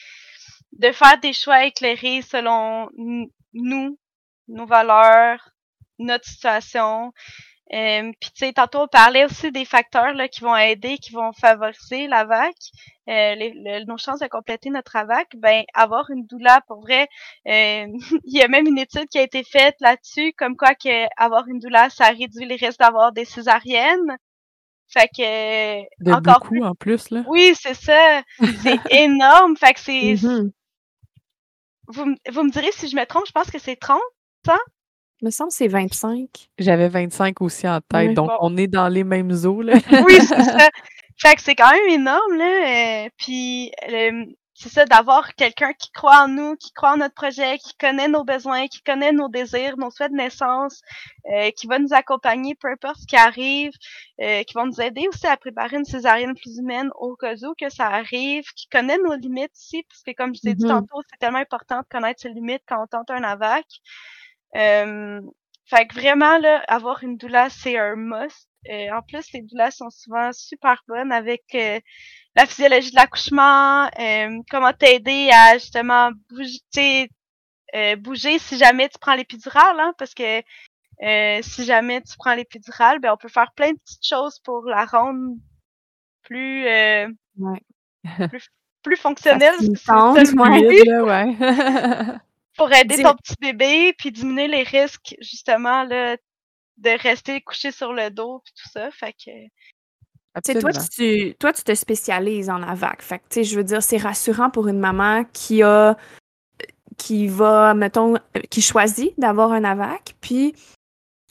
de faire des choix éclairés selon nous, nos valeurs, notre situation, euh, Puis tu sais, tantôt on parlait aussi des facteurs là, qui vont aider, qui vont favoriser la vac, euh, les, nos chances de compléter notre AVAC. Ben avoir une doula pour vrai, euh, il y a même une étude qui a été faite là-dessus, comme quoi que avoir une doula, ça réduit les risques d'avoir des césariennes. Fait que de encore beaucoup en plus là. Oui, c'est ça. C'est énorme. Fait que c'est. Mm-hmm. vous, vous me direz si je me trompe, je pense que c'est 30 ça? Me semble que c'est 25. J'avais 25 aussi en tête, donc on est dans les mêmes eaux. Là. oui, c'est ça. Fait que c'est quand même énorme, là. Euh, puis c'est ça, d'avoir quelqu'un qui croit en nous, qui croit en notre projet, qui connaît nos besoins, qui connaît nos désirs, nos souhaits de naissance, euh, qui va nous accompagner peu importe ce qui arrive, euh, qui va nous aider aussi à préparer une césarienne plus humaine au cas où que ça arrive, qui connaît nos limites aussi, parce que comme je vous ai dit mm-hmm. tantôt, c'est tellement important de connaître ses limites quand on tente un AVAC. Euh, fait que vraiment, là, avoir une doula, c'est un must. Euh, en plus, les doulas sont souvent super bonnes avec euh, la physiologie de l'accouchement, euh, comment t'aider à justement bouger, bouger si jamais tu prends l'épidurale, hein, parce que si jamais tu prends l'épidurale, ben on peut faire plein de petites choses pour la rendre plus plus, plus fonctionnelle. ouais. pour aider ton petit bébé puis diminuer les risques justement là, de rester couché sur le dos puis tout ça. Fait que. toi, tu, toi, tu te spécialises en AVAC. Fait que, je veux dire, c'est rassurant pour une maman qui a qui va, mettons, qui choisit d'avoir un AVAC, puis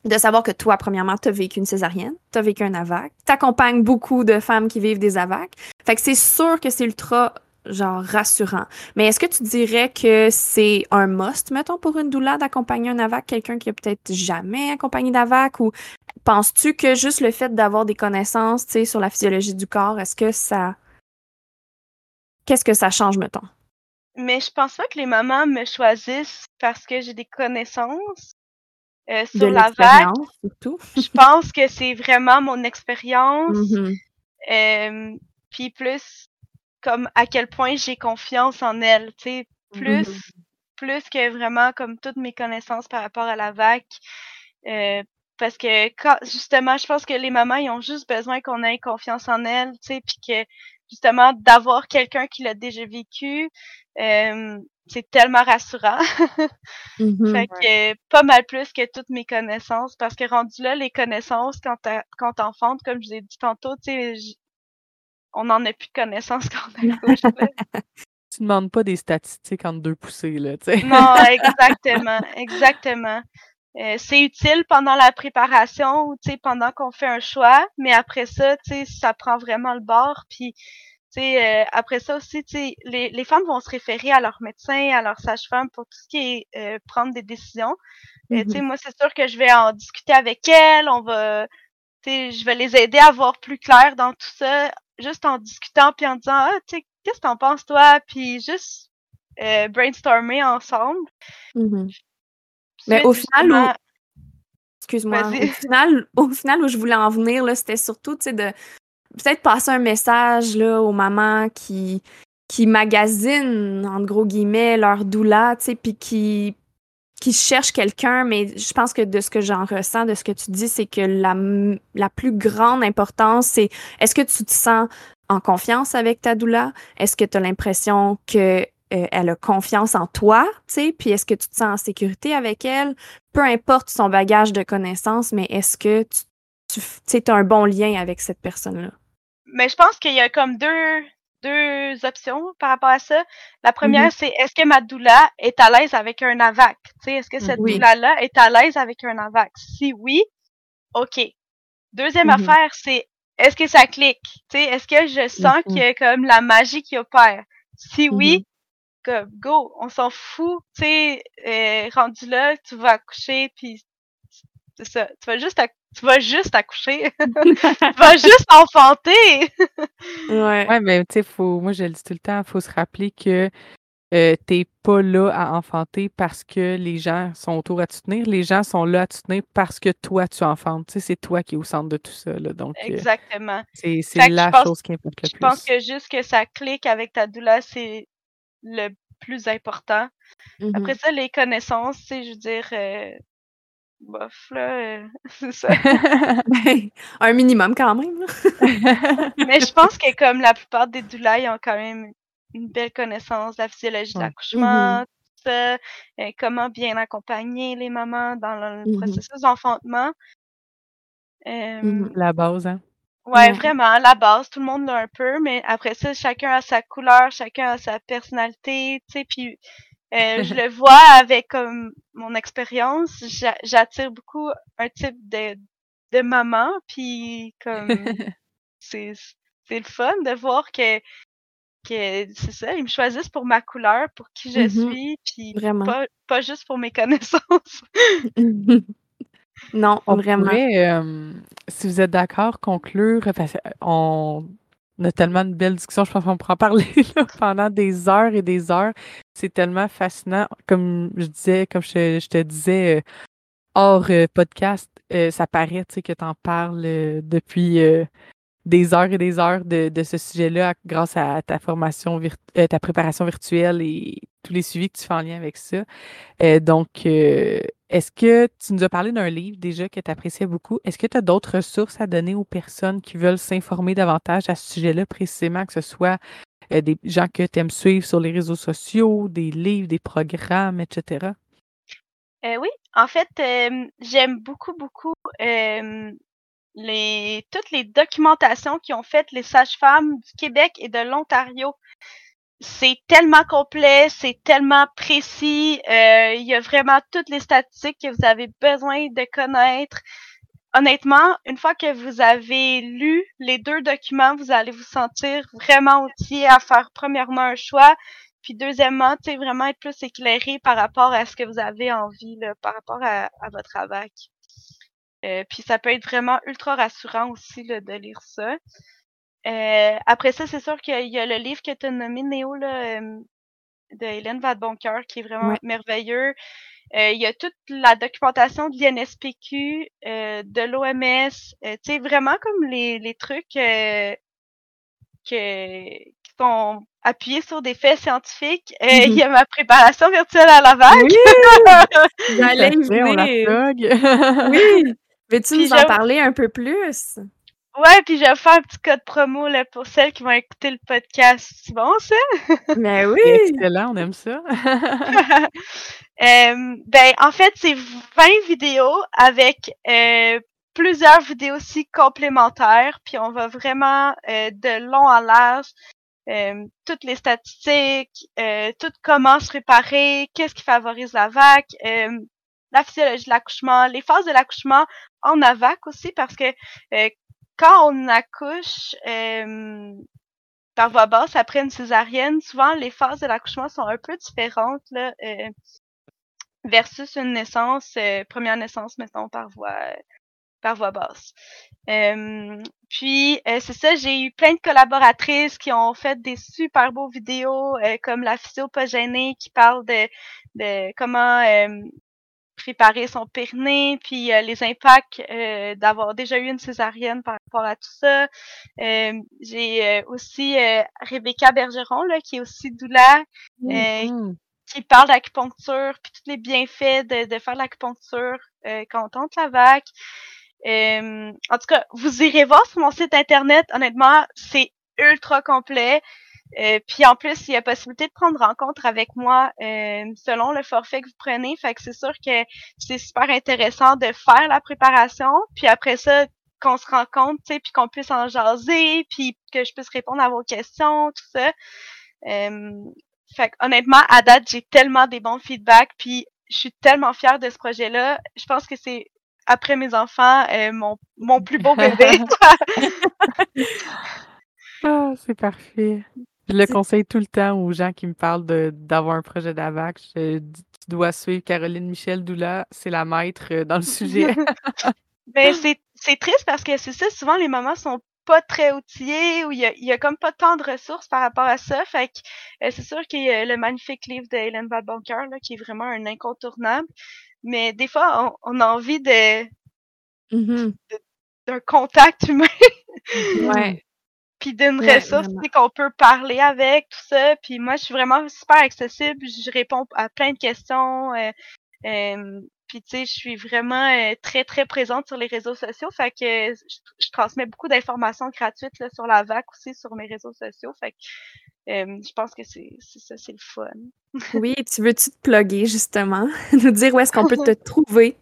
de savoir que toi, premièrement, tu as vécu une césarienne, tu as vécu un AVAC, tu accompagnes beaucoup de femmes qui vivent des AVAC. Fait que c'est sûr que c'est ultra genre rassurant. Mais est-ce que tu dirais que c'est un must, mettons, pour une doula d'accompagner un AVAC, quelqu'un qui a peut-être jamais accompagné d'AVAC ou penses-tu que juste le fait d'avoir des connaissances, tu sais, sur la physiologie du corps, est-ce que ça qu'est-ce que ça change, mettons? Mais je pense pas que les mamans me choisissent parce que j'ai des connaissances euh, sur l'AVAC. surtout. je pense que c'est vraiment mon expérience. Mm-hmm. Euh, puis plus comme à quel point j'ai confiance en elle, tu sais, plus mmh plus que vraiment comme toutes mes connaissances par rapport à la vague. Euh, parce que quand, justement, je pense que les mamans, ils ont juste besoin qu'on ait confiance en elles, tu sais, puis que justement d'avoir quelqu'un qui l'a déjà vécu, euh, c'est tellement rassurant. Mmh fait que pas mal plus que toutes mes connaissances, parce que rendu là, les connaissances quand quand t'enfantes, comme je vous ai dit tantôt, tu sais, on n'en a plus de connaissances quand on accouche. tu ne demandes pas des statistiques entre deux poussées, là, tu sais. non, exactement, exactement. Euh, c'est utile pendant la préparation ou, tu sais, pendant qu'on fait un choix, mais après ça, tu sais, ça prend vraiment le bord, puis, euh, après ça aussi, les, les femmes vont se référer à leur médecin, à leur sage-femme pour tout ce qui est euh, prendre des décisions. Sais, mm-hmm. moi, c'est sûr que je vais en discuter avec elles, on va, je vais les aider à voir plus clair dans tout ça juste en discutant puis en disant ah tu sais qu'est-ce que t'en penses toi? Puis juste euh, brainstormer ensemble. Mm-hmm. Mais au final, excuse-moi, au final, au final où je voulais en venir là, c'était surtout tu sais de peut-être passer un message là aux mamans qui qui magasinent en gros guillemets leur doula, tu sais, puis qui qui cherche quelqu'un, mais je pense que de ce que j'en ressens, de ce que tu dis, c'est que la, la plus grande importance, c'est est-ce que tu te sens en confiance avec ta doula? Est-ce que tu as l'impression que euh, elle a confiance en toi, tu sais, puis est-ce que tu te sens en sécurité avec elle? Peu importe son bagage de connaissances, mais est-ce que tu, tu as un bon lien avec cette personne-là? Mais je pense qu'il y a comme deux, deux options par rapport à ça. La première, mm-hmm. c'est est-ce que ma doula est à l'aise avec un AVAC? Est-ce que cette doula-là est à l'aise avec un AVAC? Si oui, OK. Deuxième mm-hmm. affaire, c'est est-ce que ça clique? Est-ce que je sens qu'il y a comme la magie qui opère? Si oui, comme go, on s'en fout. Tu sais, euh, rendu là, tu vas accoucher, puis c'est ça. Tu vas juste tu vas juste accoucher. tu vas juste enfanter. ouais. ouais, mais tu sais, faut, moi je le dis tout le temps, il faut se rappeler que euh, t'es pas là à enfanter parce que les gens sont autour à te tenir. Les gens sont là à te tenir parce que toi, tu enfantes. Tu sais, c'est toi qui es au centre de tout ça. Là. Donc, euh, Exactement. c'est la chose qui importe le plus. Je pense que juste que ça clique avec ta doula, c'est le plus important. Après mm-hmm. ça, les connaissances, tu sais, je veux dire, euh, bof, là, euh, c'est ça. Ben, un minimum quand même. Mais je pense que comme la plupart des doulas, ils ont quand même une belle connaissance de la physiologie de l'accouchement, mm-hmm. ça, euh, comment bien accompagner les mamans dans le mm-hmm. processus d'enfantement. Mmh la base, hein? Ouais, vraiment, la base, tout le monde l'a un peu, mais après ça, chacun a sa couleur, chacun a sa personnalité, tu sais, puis euh, je le vois avec comme mon expérience, j'attire beaucoup un type de, de maman, puis comme c'est c'est le fun de voir que que c'est ça, ils me choisissent pour ma couleur, pour qui je Mmh suis, puis Vraiment. pas, pas juste pour mes connaissances. non, On vraiment. pourrait, euh, si vous êtes d'accord, conclure. Que, euh, on a tellement de belles discussions, je pense qu'on pourra en parler là, pendant des heures et des heures. C'est tellement fascinant. Comme je disais, comme je, te disais, euh, hors euh, podcast, euh, ça paraît que tu en parles depuis des heures et des heures de, de ce sujet-là grâce à ta formation, ta préparation virtuelle et tous les suivis que tu fais en lien avec ça. Donc, est-ce que tu nous as parlé d'un livre déjà que tu appréciais beaucoup? Est-ce que tu as d'autres ressources à donner aux personnes qui veulent s'informer davantage à ce sujet-là précisément, que ce soit euh, des gens que tu aimes suivre sur les réseaux sociaux, des livres, des programmes, etc.? Euh, oui, en fait, j'aime beaucoup, beaucoup toutes les documentations qui ont fait les sages-femmes du Québec et de l'Ontario. C'est tellement complet, c'est tellement précis. euh, il y a vraiment toutes les statistiques que vous avez besoin de connaître. Honnêtement, une fois que vous avez lu les deux documents, vous allez vous sentir vraiment outillé à faire premièrement un choix, puis deuxièmement, tu vraiment être plus éclairé par rapport à ce que vous avez envie, là, par rapport à, à votre AVAC. Euh, puis ça peut être vraiment ultra rassurant aussi là, de lire ça. Euh, après ça, c'est sûr qu'il y a le livre que tu as nommé, Néo, là, euh, de Hélène Vadeboncoeur, qui est vraiment Ouais. merveilleux. Euh, il y a toute la documentation de l'INSPQ, euh, de l'OMS, euh, tu sais, vraiment comme les, les trucs euh, que, qui sont appuyés sur des faits scientifiques. Euh, Il y a ma préparation virtuelle à la vague. Oui! J'allais on la plug. Oui! Veux-tu nous en parler un peu plus? Ouais, puis je vais faire un petit code promo là, pour celles qui vont écouter le podcast. C'est bon, ça? Mais oui! Excellent, on aime ça. Euh, ben, en fait, c'est 20 vidéos avec euh, plusieurs vidéos aussi complémentaires. Puis on va vraiment euh, de long en large euh, toutes les statistiques, euh, tout comment se préparer, qu'est-ce qui favorise la vague, euh, la physiologie de l'accouchement, les phases de l'accouchement en AVAC aussi, parce que euh, quand on accouche euh, par voie basse après une césarienne, souvent les phases de l'accouchement sont un peu différentes là, euh, versus une naissance, euh, première naissance, mettons, par voie par voie basse. Euh, puis euh, c'est ça, j'ai eu plein de collaboratrices qui ont fait des super beaux vidéos, comme la physio pas gênée qui parle de, de comment préparer son périnée, puis euh, les impacts euh, d'avoir déjà eu une césarienne par rapport à tout ça. Euh, j'ai aussi Rebecca Bergeron, là, qui est aussi doula, Mhm. qui parle d'acupuncture, puis tous les bienfaits de, de faire de l'acupuncture quand on tente la vague. En tout cas, vous irez voir sur mon site internet. Honnêtement, c'est ultra complet. Euh, puis en plus, il y a possibilité de prendre rencontre avec moi euh, selon le forfait que vous prenez. Fait que c'est sûr que c'est super intéressant de faire la préparation. Puis après ça, qu'on se rencontre, tu sais, puis qu'on puisse en jaser, puis que je puisse répondre à vos questions, tout ça. Euh, fait que, honnêtement, à date, j'ai tellement des bons feedbacks, puis je suis tellement fière de ce projet-là. Je pense que c'est après mes enfants euh, mon mon plus beau bébé. Ah, c'est parfait. Je le conseille tout le temps aux gens qui me parlent de- d'avoir un projet d'AVAC. Je tu dois suivre Caroline Michel Doula, c'est la maître euh, dans le sujet. Ben, c'est, triste parce que c'est ça, souvent les mamans sont pas très outillées ou il y a, y a comme pas tant de ressources par rapport à ça. Fait que euh, c'est sûr qu'il y a le magnifique livre de Hélène là, qui est vraiment un incontournable. Mais des fois, on, on a envie de Mhm. d'un contact humain Ouais. Puis d'une Ouais, ressource qu'on peut parler avec, tout ça. Puis moi, je suis vraiment super accessible. Je réponds à plein de questions. Euh, euh, puis tu sais, je suis vraiment euh, très, très présente sur les réseaux sociaux. Fait que je, je transmets beaucoup d'informations gratuites là, sur la VAC aussi, sur mes réseaux sociaux. Fait que je pense que c'est c'est ça, c'est le fun. Oui, tu veux-tu te plugger, justement? Nous dire où est-ce qu'on peut te trouver?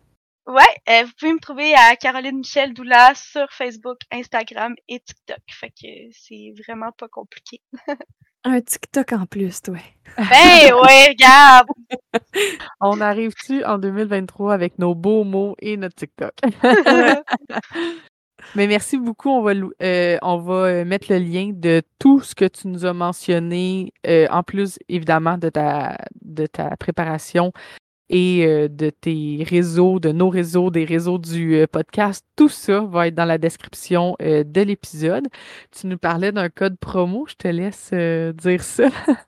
Ouais, euh, vous pouvez me trouver à Caroline Michel Doula sur Facebook, Instagram et TikTok. Fait que c'est vraiment pas compliqué. Un TikTok en plus, toi. Ben ouais, regarde! On arrive-tu en 2023 avec nos beaux mots et notre TikTok? Mais merci beaucoup. On va, euh, on va euh, mettre le lien de tout ce que tu nous as mentionné, euh, en plus évidemment de ta, de ta préparation et de tes réseaux, de nos réseaux, des réseaux du podcast. Tout ça va être dans la description de l'épisode. Tu nous parlais d'un code promo. Je te laisse dire ça.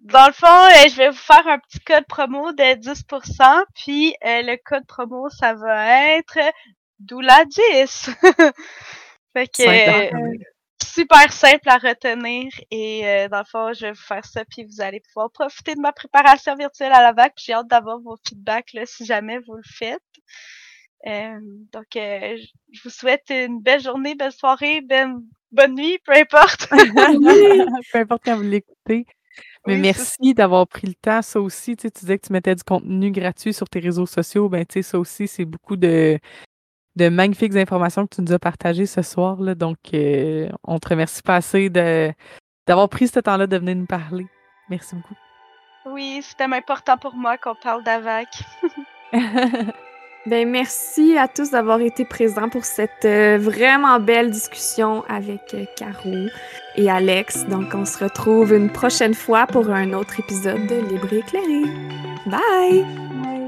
dans le fond, je vais vous faire un petit code promo de 10%, puis le code promo, ça va être Doula 10. fait que super simple à retenir et euh, dans le fond, je vais vous faire ça puis vous allez pouvoir profiter de ma préparation virtuelle à la vague. J'ai hâte d'avoir vos feedbacks là, si jamais vous le faites. Euh, donc, euh, je vous souhaite une belle journée, belle soirée, bonne nuit, peu importe. peu importe quand vous l'écoutez. Mais merci d'avoir pris le temps. Ça aussi, tu disais que tu mettais du contenu gratuit sur tes réseaux sociaux. Ben, tu sais, ça aussi, c'est beaucoup de, de magnifiques informations que tu nous as partagées ce soir. Là. Donc, euh, on te remercie pas assez de, d'avoir pris ce temps-là de venir nous parler. Merci beaucoup. Oui, c'était important pour moi qu'on parle d'AVAC. ben, merci à tous d'avoir été présents pour cette euh, vraiment belle discussion avec euh, Caro et Alex. Donc, on se retrouve une prochaine fois pour un autre épisode de Libre éclairé. Bye!